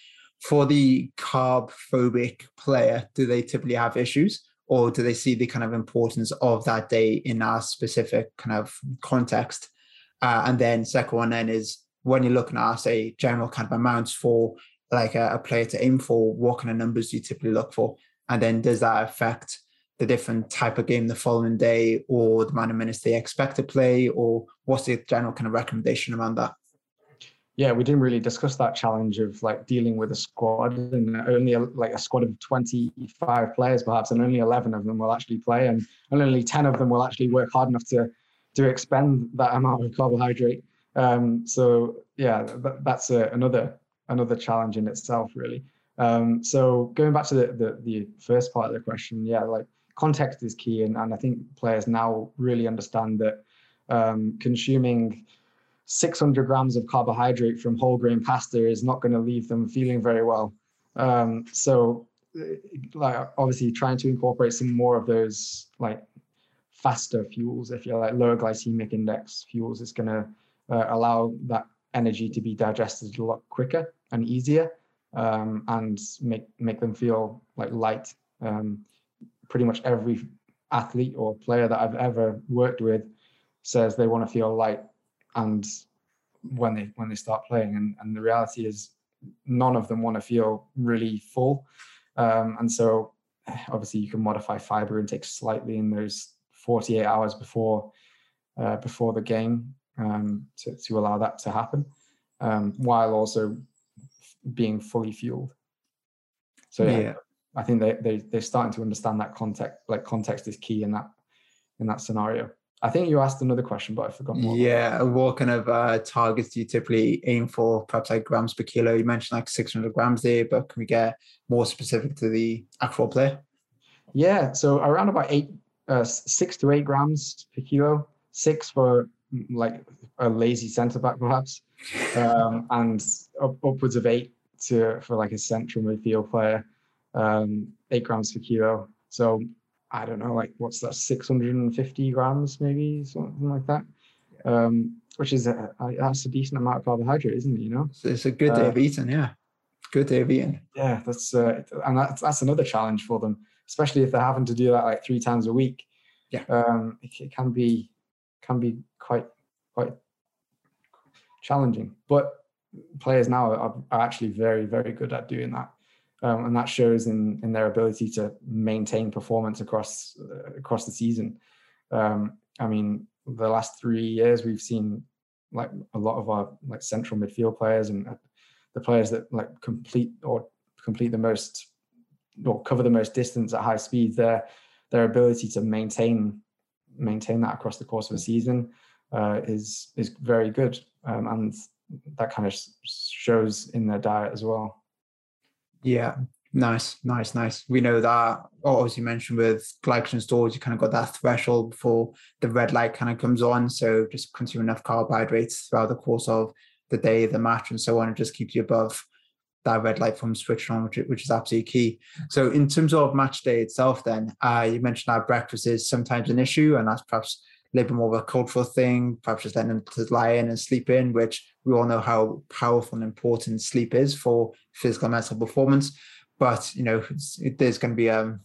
For the carb phobic player, do they typically have issues? or do they see the kind of importance of that day in our specific kind of context? Uh, and then second one then is when you're looking at say general kind of amounts for like a, a, player to aim for, what kind of numbers do you typically look for? And then does that affect the different type of game the following day or the amount of minutes they expect to play or what's the general kind of recommendation around that? Yeah, we didn't really discuss that challenge of like dealing with a squad and only like a squad of 25 players perhaps, and only 11 of them will actually play, and, only 10 of them will actually work hard enough to to expend that amount of carbohydrate. Um, so yeah, that, that's a, another another challenge in itself, really. Um, so going back to the, the the first part of the question, yeah, like context is key, and, and I think players now really understand that um, consuming 600 grams of carbohydrate from whole grain pasta is not going to leave them feeling very well. Um, so, like obviously, trying to incorporate some more of those like faster fuels, if you like, lower glycemic index fuels, is going to uh, allow that energy to be digested a lot quicker and easier, um, and make make them feel like light. Um, pretty much every athlete or player that I've ever worked with says they want to feel light and when they when they start playing. And, and the reality is none of them want to feel really full. Um, and so obviously you can modify fiber intake slightly in those 48 hours before uh, before the game um, to, to allow that to happen um, while also being fully fueled. So yeah, yeah, i think they, they they're starting to understand that context like context is key in that in that scenario I think you asked another question, but I forgot more. Yeah, what kind of uh, targets do you typically aim for? Perhaps like grams per kilo. You mentioned like 600 grams there, but can we get more specific to the actual player? Yeah, so around about eight, uh, six to eight grams per kilo. Six for mm, like a lazy centre back, perhaps, um, and up, upwards of eight to for like a central midfield player. Um, eight grams per kilo. So I don't know, like what's that, 650 grams, maybe something like that. Um, which is a, a, that's a decent amount of carbohydrate, isn't it? You know, so it's a good day uh, of eating. Yeah, good day of eating. Yeah, that's uh, and that's that's another challenge for them, especially if they're having to do that like three times a week. Yeah, um, it, it can be can be quite quite challenging, but players now are, are actually very very good at doing that um, and that shows in in their ability to maintain performance across uh, across the season. Um, I mean, the last three years we've seen like a lot of our like central midfield players and uh, the players that like complete or complete the most or cover the most distance at high speed. Their their ability to maintain maintain that across the course of a season uh, is is very good, um, and that kind of shows in their diet as well. Yeah, nice, nice, nice. We know that, oh, as you mentioned with glycogen stores, you kind of got that threshold before the red light kind of comes on. So just consume enough carbohydrates throughout the course of the day, the match, and so on. It just keeps you above that red light from switching on, which, which is absolutely key. So in terms of match day itself, then uh, you mentioned that breakfast is sometimes an issue, and that's perhaps little bit more of a cultural thing, perhaps just letting them to lie in and sleep in, which we all know how powerful and important sleep is for physical and mental performance. But you know, it, there's going to be a, um,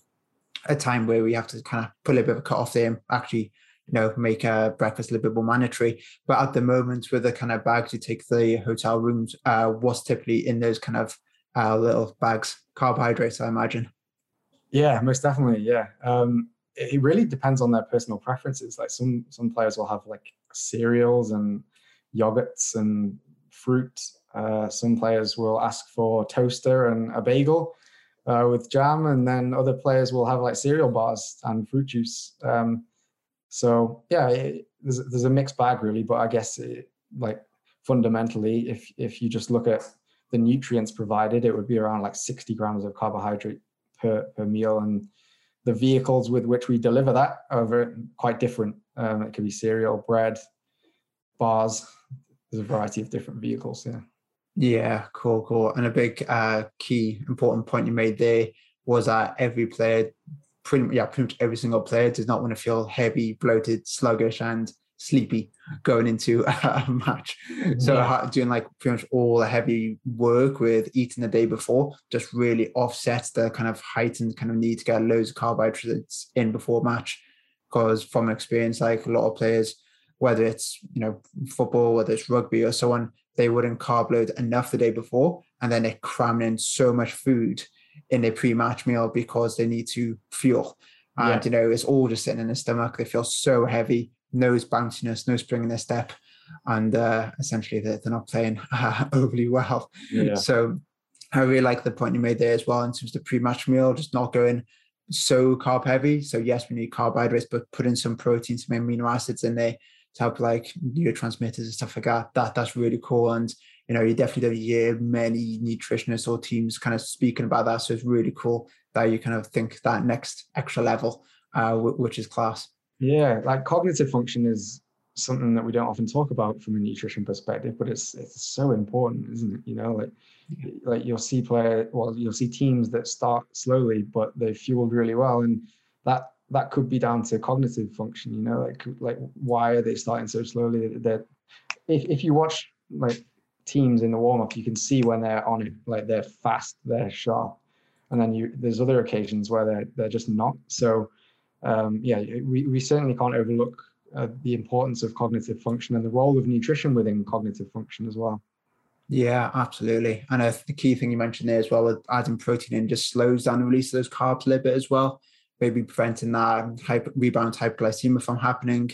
a time where we have to kind of put a little bit of a cut off there and actually, you know, make a uh, breakfast a little bit more mandatory. But at the moment, with the kind of bags you take the hotel rooms, uh, what's typically in those kind of uh, little bags? Carbohydrates, I imagine. Yeah, most definitely. Yeah. Um, it really depends on their personal preferences. Like some some players will have like cereals and yogurts and fruit. Uh, some players will ask for toaster and a bagel uh, with jam, and then other players will have like cereal bars and fruit juice. Um, so yeah, it, there's there's a mixed bag really, but I guess it, like fundamentally, if if you just look at the nutrients provided, it would be around like 60 grams of carbohydrate per per meal, and the vehicles with which we deliver that are quite different. Um, it could be cereal, bread, bars. There's a variety of different vehicles. Yeah. Yeah, cool, cool. And a big uh, key important point you made there was that every player, pretty yeah, pretty much every single player does not want to feel heavy, bloated, sluggish, and sleepy going into a match. So yeah. doing like pretty much all the heavy work with eating the day before just really offsets the kind of heightened kind of need to get loads of carbohydrates in before match. Because from experience, like a lot of players, whether it's you know football, whether it's rugby or so on, they wouldn't carb load enough the day before, and then they're cramming in so much food in their pre-match meal because they need to fuel. And yeah. you know, it's all just sitting in the stomach. They feel so heavy, no bounciness, no spring in their step, and uh, essentially they're, they're not playing uh, overly well. Yeah. So I really like the point you made there as well in terms of the pre-match meal, just not going so carb heavy. So yes, we need carbohydrates, but putting some protein, some amino acids in there to help like neurotransmitters and stuff like that. That that's really cool. And you know, you definitely don't hear many nutritionists or teams kind of speaking about that. So it's really cool that you kind of think that next extra level, uh, which is class. Yeah, like cognitive function is something that we don't often talk about from a nutrition perspective, but it's it's so important, isn't it? You know, like like you'll see player, well, you'll see teams that start slowly, but they fueled really well, and that that could be down to cognitive function. You know, like like why are they starting so slowly? That if if you watch like teams in the warm up, you can see when they're on it, like they're fast, they're sharp, and then you there's other occasions where they're they're just not. So um, yeah, we we certainly can't overlook uh, the importance of cognitive function and the role of nutrition within cognitive function as well. Yeah, absolutely. And uh, the key thing you mentioned there as well with adding protein in just slows down the release of those carbs a little bit as well maybe preventing that hyper, rebound hypoglycemia from happening.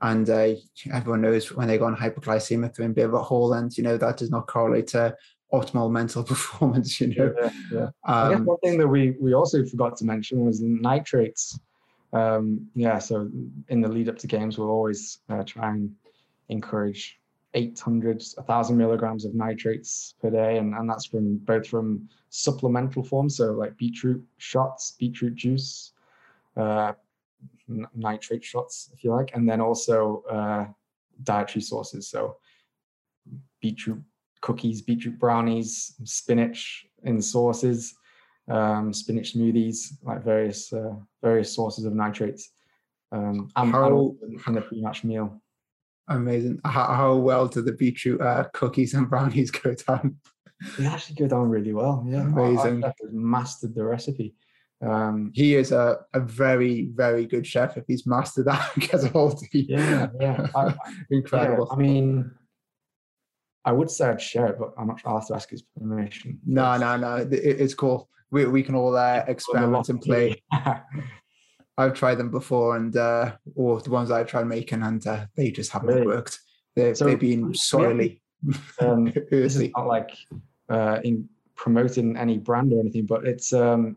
And uh, everyone knows when they go on hypoglycemia, they're in a bit of a hole, and you know that does not correlate to optimal mental performance. You know, yeah, yeah. Um, I guess um, one thing that we we also forgot to mention was nitrates. Um, yeah, so in the lead up to games, we'll always uh, try and encourage 800 1000 milligrams of nitrates per day and, and that's from both from supplemental forms so like beetroot shots beetroot juice uh, nitrate shots, if you like, and then also uh, dietary sources. So beetroot cookies, beetroot brownies, spinach in sauces, um, spinach smoothies, like various uh, various sources of nitrates. Um, and, how, in the pre-match meal. Amazing. How, how, well do the beetroot uh, cookies and brownies go down? They actually go down really well. Yeah, amazing. I mastered the recipe. Um, he is a, a very, very good chef if he's mastered that as a whole team. Yeah, yeah. I, Incredible. Yeah, I mean, I would say I'd share it, but I'm not. I'll have to ask his permission. No, no, no. It, it's cool. We, we can all uh, experiment and play. I've tried them before, and uh, or the ones I've tried making, and uh, they just haven't really? worked. They're, so, they've been sorely. Um, this is not like uh, in promoting any brand or anything, but it's um,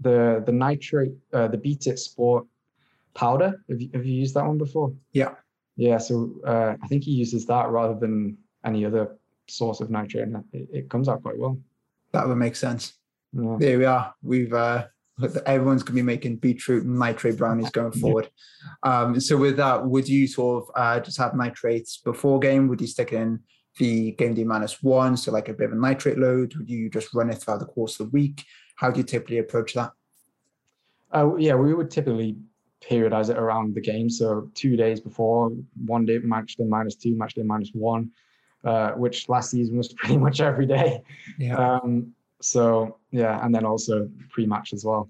the the nitrate, uh, the Beet It Sport powder. Have you, have you used that one before? Yeah. Yeah. So uh, I think he uses that rather than any other source of nitrate, and it, it comes out quite well. That would make sense. Yeah. There we are. We've uh, everyone's going to be making beetroot nitrate brownies going forward. Um, so with that, would you sort of uh, just have nitrates before game? Would you stick in the game day minus one, so like a bit of a nitrate load? Would you just run it throughout the course of the week? How do you typically approach that? Uh, yeah, we would typically periodize it around the game. So two days before, one day match day minus two, match day minus one, uh, which last season was pretty much every day. Yeah. Um, so yeah, and then also pre-match as well.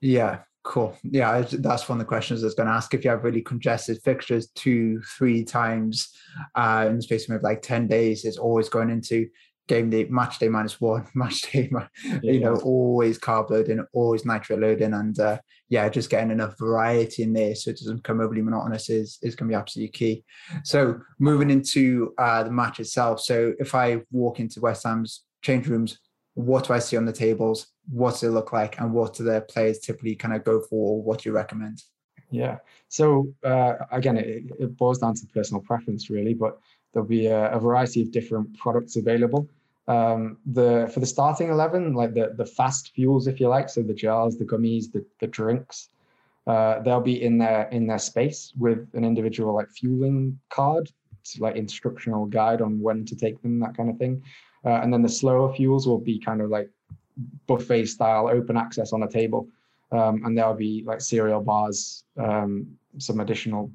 Yeah, cool. Yeah, that's one of the questions I was going to ask. If you have really congested fixtures two, three times uh, in the space of like 10 days, it's always going into game day, match day minus one, match day, you know, always carb loading, always nitrate loading, and uh, yeah, just getting enough variety in there so it doesn't become overly monotonous is is going to be absolutely key. So moving into uh, the match itself. So if I walk into West Ham's change rooms, what do I see on the tables? What does it look like, and what do the players typically kind of go for? what do you recommend? Yeah. So uh, again, it, it boils down to personal preference, really, but there'll be a, a variety of different products available. Um, the for the starting eleven, like the the fast fuels, if you like, so the jars, the gummies, the the drinks, uh, they'll be in their in their space with an individual like fueling card, to, like instructional guide on when to take them, that kind of thing. Uh, and then the slower fuels will be kind of like buffet style, open access on a table, um, and there'll be like cereal bars, um, some additional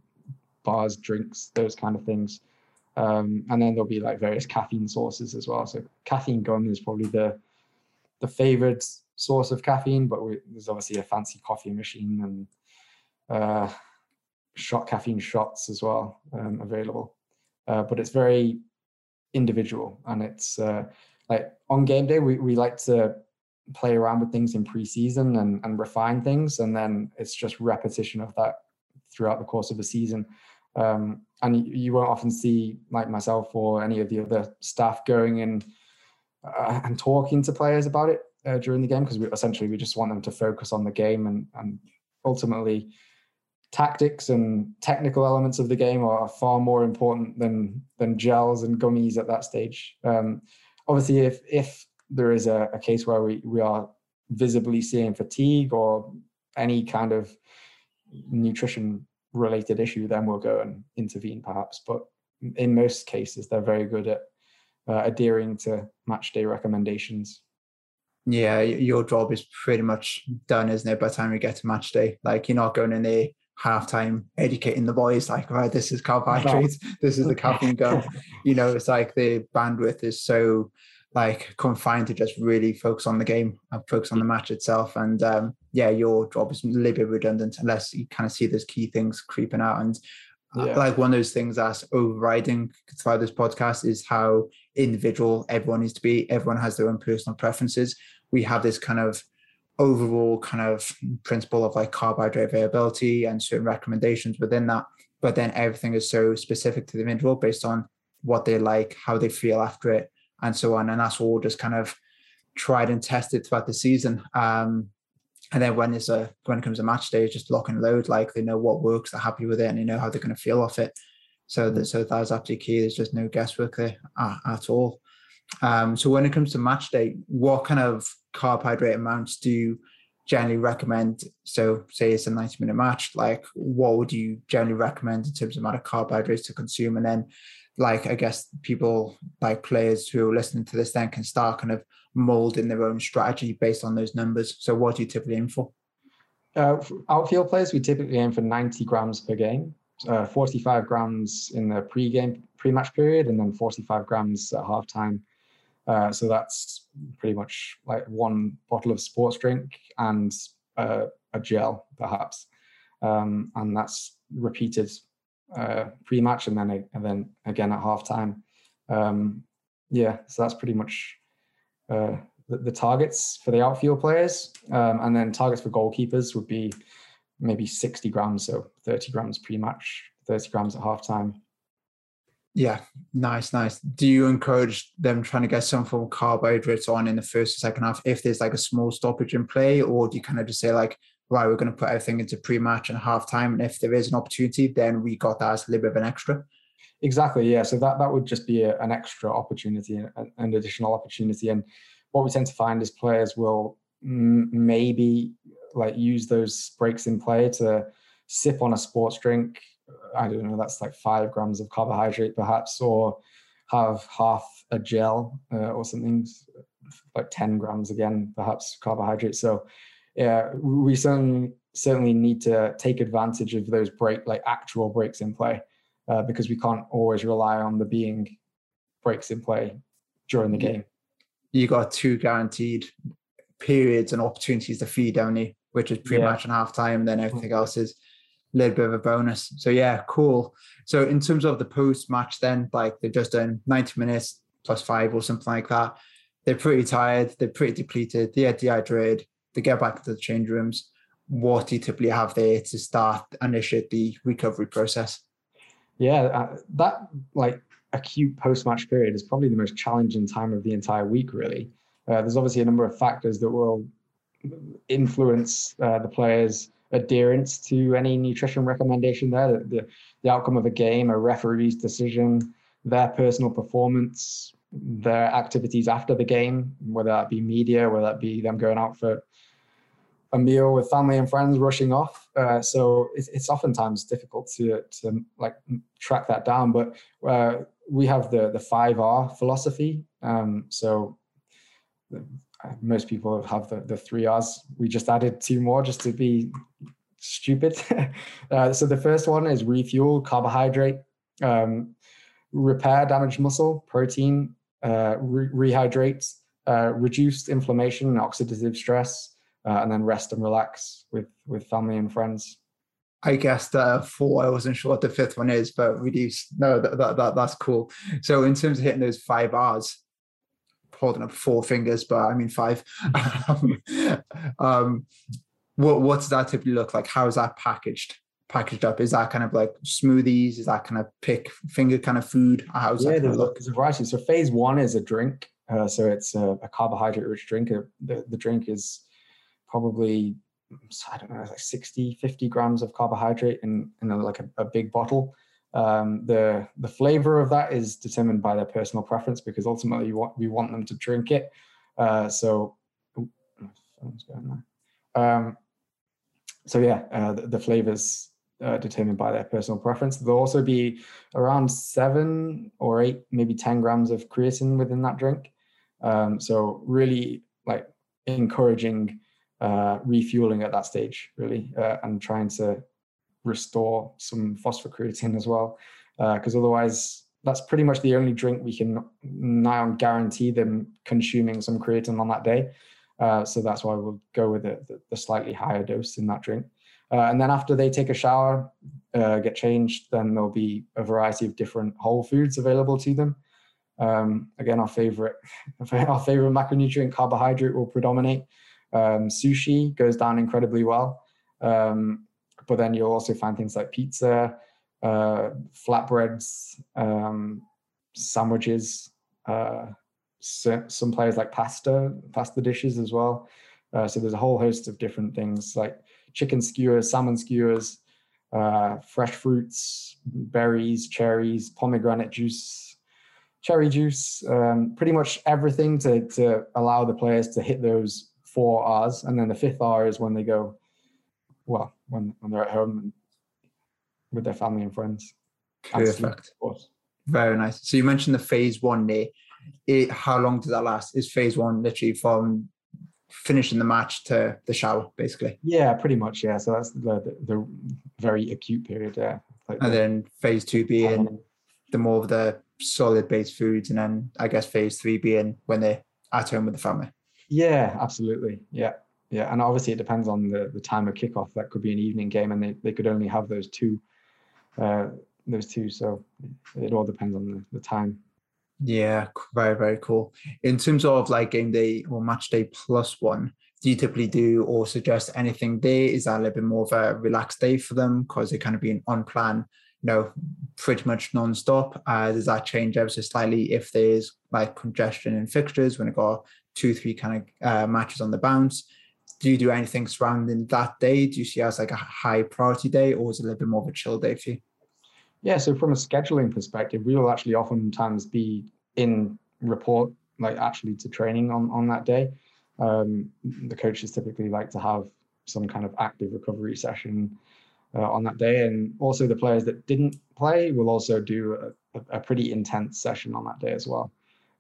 bars, drinks, those kind of things. Um, and then there'll be like various caffeine sources as well. So caffeine gum is probably the the favorite source of caffeine, but we, there's obviously a fancy coffee machine and uh, shot caffeine shots as well um, available. Uh, but it's very individual and it's uh, like on game day we, we like to play around with things in preseason and, and refine things and then it's just repetition of that throughout the course of the season. Um, and you won't often see like myself or any of the other staff going in uh, and talking to players about it uh, during the game because we essentially we just want them to focus on the game and and ultimately tactics and technical elements of the game are far more important than than gels and gummies at that stage. Um, obviously, if if there is a, a, case where we, we are visibly seeing fatigue or any kind of nutrition related issue, then we'll go and intervene perhaps. But in most cases, they're very good at uh, adhering to match day recommendations. Yeah, your job is pretty much done, isn't it? By the time you get to match day, like you're not going in there halftime educating the boys like right this is carbohydrates this is the caffeine gum you know it's like the bandwidth is so like confined to just really focus on the game and focus on the match itself. And um yeah your job is a little bit redundant unless you kind of see those key things creeping out. And uh, yeah. like one of those things that's overriding throughout this podcast is how individual everyone needs to be. Everyone has their own personal preferences. We have this kind of overall kind of principle of like carbohydrate availability and certain recommendations within that. But then everything is so specific to the individual based on what they like, how they feel after it, and so on. And that's all just kind of tried and tested throughout the season. Um, and then when it's a when it comes to match day, it's just lock and load. Like they know what works, they're happy with it, and they know how they're going to feel off it. So so that's absolutely key. There's just no guesswork there at, at all. Um, so when it comes to match day, what kind of carbohydrate amounts do you generally recommend? So say it's a 90 minute match, like what would you generally recommend in terms of amount of carbohydrates to consume? And then like I guess people like players who are listening to this then can start kind of molding their own strategy based on those numbers. So what do you typically aim for? Uh, outfield players, we typically aim for 90 grams per game, uh, 45 grams in the pre-game, pre-match period, and then 45 grams at halftime. Uh, so that's pretty much like one bottle of sports drink and uh, a gel, perhaps, um, and that's repeated uh, pre-match and then and then again at halftime. Um, yeah, so that's pretty much uh, the, the, targets for the outfield players, um, and then targets for goalkeepers would be maybe 60 grams, so 30 grams pre-match, 30 grams at halftime. Yeah, nice, nice. Do you encourage them trying to get some form of carbohydrates on in the first or second half if there's like a small stoppage in play, or do you kind of just say like, right, we're going to put everything into pre-match and halftime, and if there is an opportunity, then we got that as a little bit of an extra. Exactly. Yeah. So that that would just be a, an extra opportunity, an, an additional opportunity, and what we tend to find is players will maybe like use those breaks in play to sip on a sports drink I don't know, that's like five grams of carbohydrate perhaps, or have half a gel uh, or something like 10 grams again, perhaps carbohydrate. So yeah, we certainly certainly need to take advantage of those break like actual breaks in play uh, because we can't always rely on the being breaks in play during the game. You got two guaranteed periods and opportunities to feed only, which is pretty yeah. much in half time. Then everything else is little bit of a bonus. So yeah, cool. So in terms of the post match, then like they've just done 90 minutes plus five or something like that. They're pretty tired. They're pretty depleted. They are dehydrated. They get back to the change rooms. What do you typically have there to start initiate the recovery process? Yeah, uh, that like acute post match period is probably the most challenging time of the entire week. Really, uh, there's obviously a number of factors that will influence uh, the players adherence to any nutrition recommendation there, the, the outcome of a game, a referee's decision, their personal performance, their activities after the game, whether that be media, whether that be them going out for a meal with family and friends rushing off. Uh, so it's, it's oftentimes difficult to to like track that down. But uh, we have the the five R philosophy. Um, so most people have the, the three R's. We just added two more just to be stupid. uh, so the first one is refuel, carbohydrate, um, repair damaged muscle, protein, uh, re- rehydrate, uh, reduced inflammation and oxidative stress, uh, and then rest and relax with with family and friends. I guess the four. I wasn't sure what the fifth one is, but reduce. No, that, that, that that's cool. So in terms of hitting those five R's, holding up four fingers, but I mean five. um, um, what what's that typically look like? How is that packaged? Packaged up? Is that kind of like smoothies? Is that kind of pick finger kind of food? How's yeah, that there's, look? there's a variety. So phase one is a drink. Uh, so it's a, a carbohydrate-rich drink. Uh, the, the drink is probably I don't know, like 60, 50 grams of carbohydrate in, in a, like a, a big bottle. Um, the the flavor of that is determined by their personal preference because ultimately want, we want them to drink it. Uh, so, going there. Um, so yeah, uh, the, the flavors uh, determined by their personal preference. There'll also be around seven or eight, maybe ten grams of creatine within that drink. Um, so really, like encouraging uh, refueling at that stage, really, uh, and trying to restore some phosphocreatine as well, because uh, otherwise that's pretty much the only drink we can now guarantee them consuming some creatine on that day. Uh, so that's why we'll go with the, the, the slightly higher dose in that drink. Uh, and then after they take a shower, uh, get changed, then there'll be a variety of different whole foods available to them. Um, again, our favorite, our favorite macronutrient carbohydrate will predominate. Um, sushi goes down incredibly well. Um, but then you'll also find things like pizza, uh, flatbreads, um, sandwiches, uh, so, some players like pasta, pasta dishes as well. Uh, so there's a whole host of different things like chicken skewers, salmon skewers, uh, fresh fruits, berries, cherries, pomegranate juice, cherry juice, um, pretty much everything to, to allow the players to hit those four R's. And then the fifth R is when they go, well, when, when they're at home with their family and friends. Perfect. Very nice. So you mentioned the phase one day. It, how long does that last? Is phase one literally from finishing the match to the shower, basically? Yeah, pretty much. Yeah. So that's the, the, the very acute period. Yeah. Like and the, then phase two being um, the more of the solid based foods, and then I guess phase three being when they're at home with the family. Yeah, absolutely. Yeah. Yeah. And obviously it depends on the, the time of kickoff. That could be an evening game and they, they could only have those two uh those two. So it all depends on the, the time. Yeah, very, very cool. In terms of like game day or match day plus one, do you typically do or suggest anything there? Is that a little bit more of a relaxed day for them because they're kind of being on plan, you know, pretty much non-stop? Uh, does that change ever so slightly if there's like congestion in fixtures when it got two, three kind of uh, matches on the bounce? Do you do anything surrounding that day? Do you see as like a high priority day or is it a little bit more of a chill day for you? Yeah, so from a scheduling perspective, we will actually oftentimes be in report, like actually to training on, on that day. Um, the coaches typically like to have some kind of active recovery session uh, on that day. And also the players that didn't play will also do a, a pretty intense session on that day as well,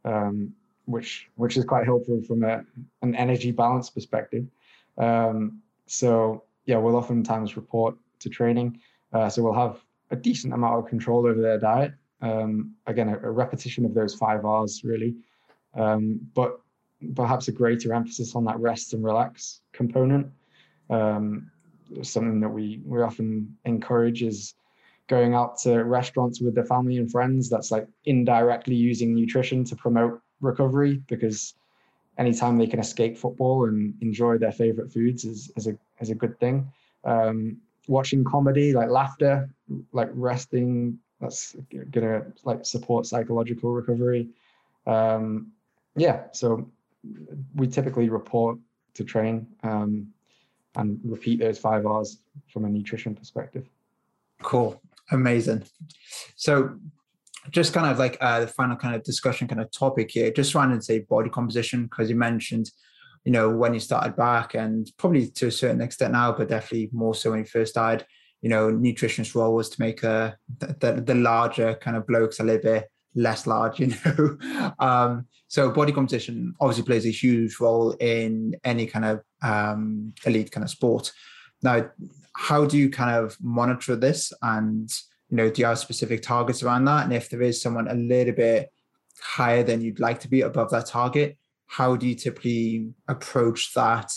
um, which which is quite helpful from a, an energy balance perspective. Um, so yeah, we'll oftentimes report to training. Uh, so we'll have a decent amount of control over their diet. Um, again, a, a, repetition of those five R's really, um, but perhaps a greater emphasis on that rest and relax component. Um, something that we we often encourage is going out to restaurants with their family and friends. That's like indirectly using nutrition to promote recovery because anytime they can escape football and enjoy their favorite foods is, is a is a good thing. Um, watching comedy, like laughter, like resting, that's gonna like support psychological recovery. Um, yeah, so we typically report to train um, and repeat those five R's from a nutrition perspective. Cool, amazing. So just kind of like uh, the final kind of discussion kind of topic here, just trying to say body composition because you mentioned you know, when you started back and probably to a certain extent now, but definitely more so when you first started, you know, nutrition's role was to make a, the, the larger kind of blokes a little bit less large, you know. um, so body composition obviously plays a huge role in any kind of um, elite kind of sport. Now, how do you kind of monitor this? And, you know, do you have specific targets around that? And if there is someone a little bit higher than you'd like to be above that target, how do you typically approach that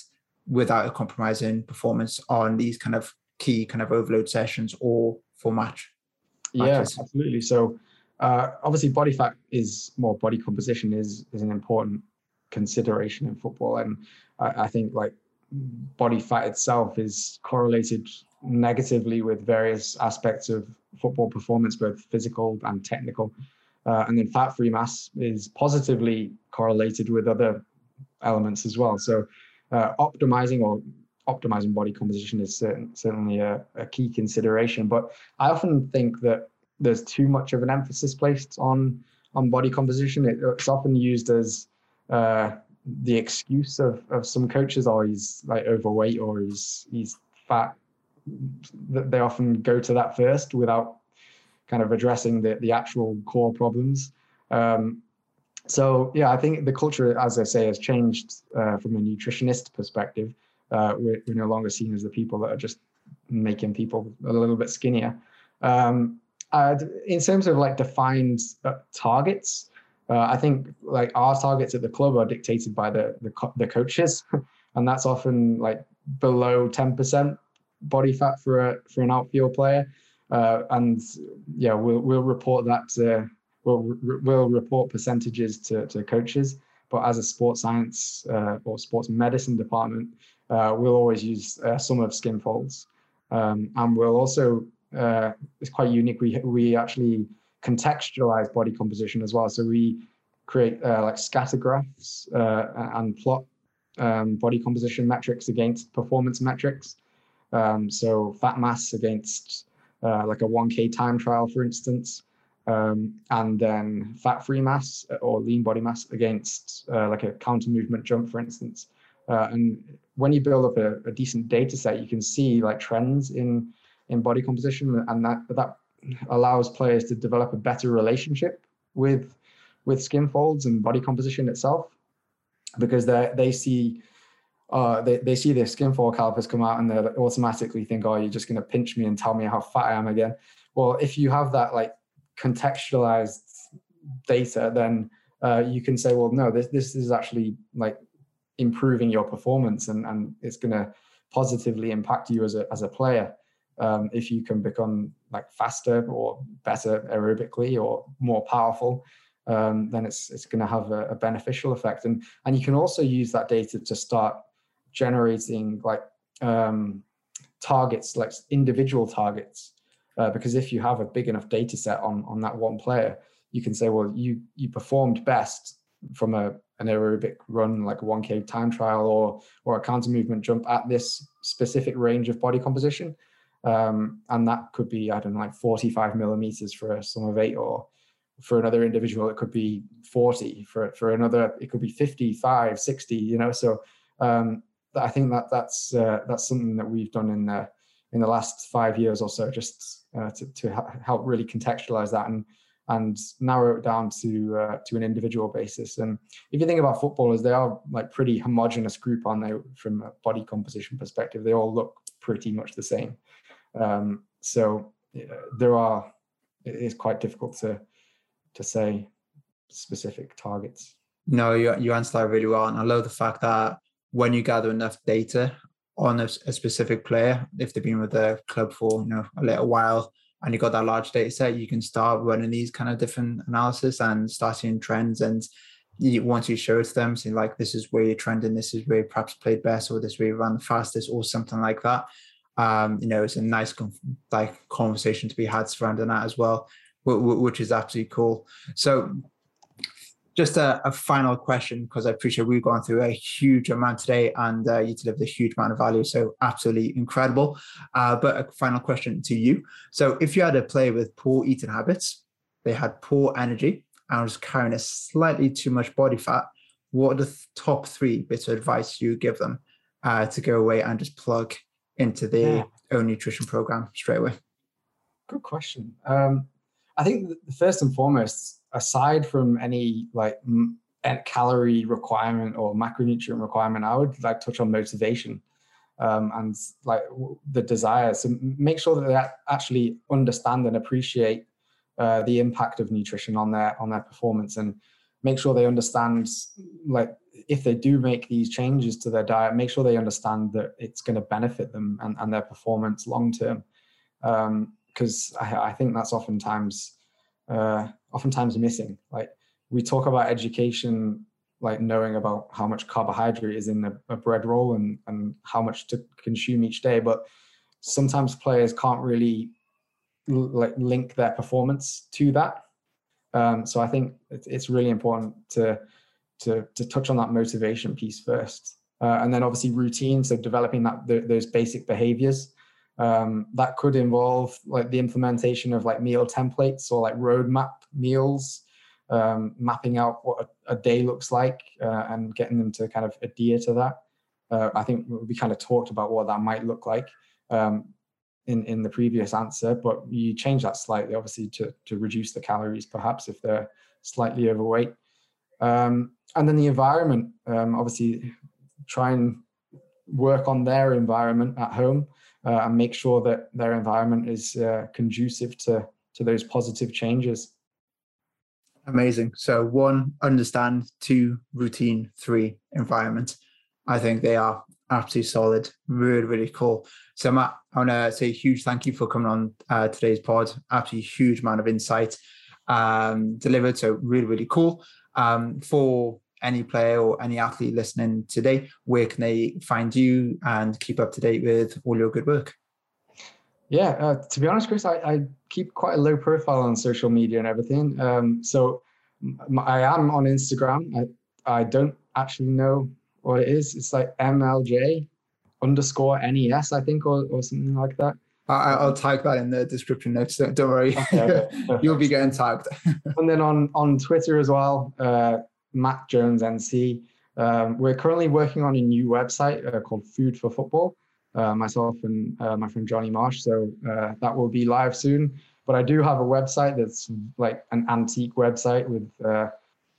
without compromising performance on these kind of key kind of overload sessions or for match? Matches? Yeah, absolutely. So uh, obviously, body fat is more body composition is is an important consideration in football, and I, I think like body fat itself is correlated negatively with various aspects of football performance, both physical and technical. Uh, and then fat free mass is positively correlated with other elements as well. So, uh, optimizing or optimizing body composition is certain, certainly a, a, key consideration. But I often think that there's too much of an emphasis placed on on body composition. It, it's often used as uh, the excuse of, of some coaches, oh, he's like overweight, or he's he's fat. That they often go to that first without kind of addressing the the actual core problems. Um, so yeah, I think the culture, as I say, has changed uh, from a nutritionist perspective. Uh, we're, we're, no longer seen as the people that are just making people a little bit skinnier. Um, in terms of like defined uh, targets, uh, I think like our targets at the club are dictated by the the, co- the coaches, and that's often like below ten percent body fat for a for an outfield player, uh, and yeah, we'll we'll report that to, we'll we'll report percentages to to coaches. But as a sports science uh, or sports medicine department, uh, we'll always use a sum of skin folds, um, and we'll also uh, it's quite unique. We we actually contextualize body composition as well. So we create uh, like scatter graphs uh, and plot um, body composition metrics against performance metrics. Um, so fat mass against uh, like a 1K time trial, for instance, um, and then fat-free mass or lean body mass against uh, like a counter movement jump, for instance. Uh, and when you build up a, a decent data set, you can see like trends in in body composition, and that that allows players to develop a better relationship with with skin folds and body composition itself, because they they see. Uh, they, they see their skin fold calipers come out and they automatically think, oh, you're just going to pinch me and tell me how fat I am again. Well, if you have that like contextualized data, then uh, you can say, well, no, this this is actually like improving your performance and, and it's going to positively impact you as a, as a player um, if you can become like faster or better aerobically or more powerful um, then it's it's going to have a, a, beneficial effect. And and you can also use that data to start generating like um, targets like individual targets uh, because if you have a big enough data set on on that one player you can say well you you performed best from a an aerobic run like a 1k time trial or or a counter movement jump at this specific range of body composition um, and that could be I don't know like 45 millimeters for a sum of eight, or for another individual it could be 40. For for another it could be 55, 60. You know, so um, I think that that's uh, that's something that we've done in the in the last five years or so, just uh, to to help really contextualize that and and narrow it down to uh, to an individual basis. And if you think about footballers, they are like pretty homogenous group, aren't they? From a body composition perspective, they all look pretty much the same. Um, so there are it is quite difficult to to say specific targets. No, you you answered that really well, and I love the fact that when you gather enough data on a, a specific player, if they've been with the club for you know a little while, and you've got that large data set, you can start running these kind of different analysis and start seeing trends. And you, once you show it to them, saying like this is where you're trending, this is where you perhaps played best, or this where you ran the fastest, or something like that, um, you know, it's a nice like conversation to be had surrounding that as well, which is absolutely cool. So just a, a final question because I appreciate we've gone through a huge amount today and uh, you delivered a huge amount of value. So absolutely incredible. Uh, but a final question to you. So if you had a player with poor eating habits, they had poor energy and was carrying a slightly too much body fat, what are the top three bits of advice you give them uh, to go away and just plug into the yeah. own nutrition program straight away? Good question. Um, I think the first and foremost, aside from any like m- calorie requirement or macronutrient requirement, I would like touch on motivation um, and like the desire. So make sure that they actually understand and appreciate uh, the impact of nutrition on their on their performance, and make sure they understand like if they do make these changes to their diet, make sure they understand that it's going to benefit them and, and their performance long term. Because um, I, I, think that's oftentimes uh, oftentimes missing. Like we talk about education, like knowing about how much carbohydrate is in a, a bread roll and and how much to consume each day, but sometimes players can't really like link their performance to that. Um, so I think it's really important to to to touch on that motivation piece first, uh, and then obviously routine. So developing that the, those basic behaviors um, that could involve like the implementation of like meal templates or like roadmap meals, um, mapping out what a, a day looks like uh, and getting them to kind of adhere to that. Uh, I think we kind of talked about what that might look like um, in in the previous answer, but you change that slightly, obviously, to to reduce the calories, perhaps if they're slightly overweight. Um, and then the environment, um, obviously, try and work on their environment at home uh, and make sure that their environment is uh, conducive to to those positive changes. Amazing. So one, understand. Two, routine. Three, environment. I think they are absolutely solid. Really, really cool. So Matt, I want to say a huge thank you for coming on uh, today's pod. Absolutely huge amount of insight um, delivered. So really, really cool. Um, for any player or any athlete listening today, where can they find you and keep up to date with all your good work? Yeah, uh, to be honest, Chris, I, I, keep quite a low profile on social media and everything. Um, so I am on Instagram. I, I don't actually know what it is. It's like MLJ underscore NES, I think, or, or something like that. I, will tag that in the description notes. Don't, don't worry, okay, you'll be getting tagged. and then on on Twitter as well, uh, Matt Jones NC. Um, we're currently working on a new website uh, called Food for Football. Uh, myself and uh, my friend Johnny Marsh. So uh, that will be live soon. But I do have a website that's like an antique website with uh,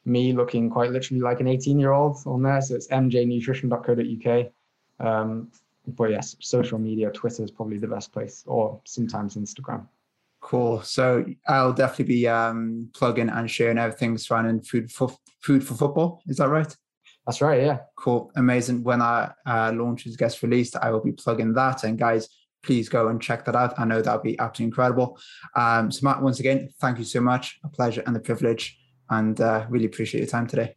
me looking quite literally like an 18 year old on there. So it's mjnutrition.co.uk. Um, but yes, social media, Twitter is probably the best place, or sometimes Instagram. Cool. So I'll definitely be um, plugging and sharing everything surrounding food for food for football. Is that right? That's right. Yeah. Cool. Amazing. When our uh, launches gets released, I will be plugging that. And guys, please go and check that out. I know that'll be absolutely incredible. Um, so Matt, once again, thank you so much. A pleasure and a privilege, and uh, really appreciate your time today.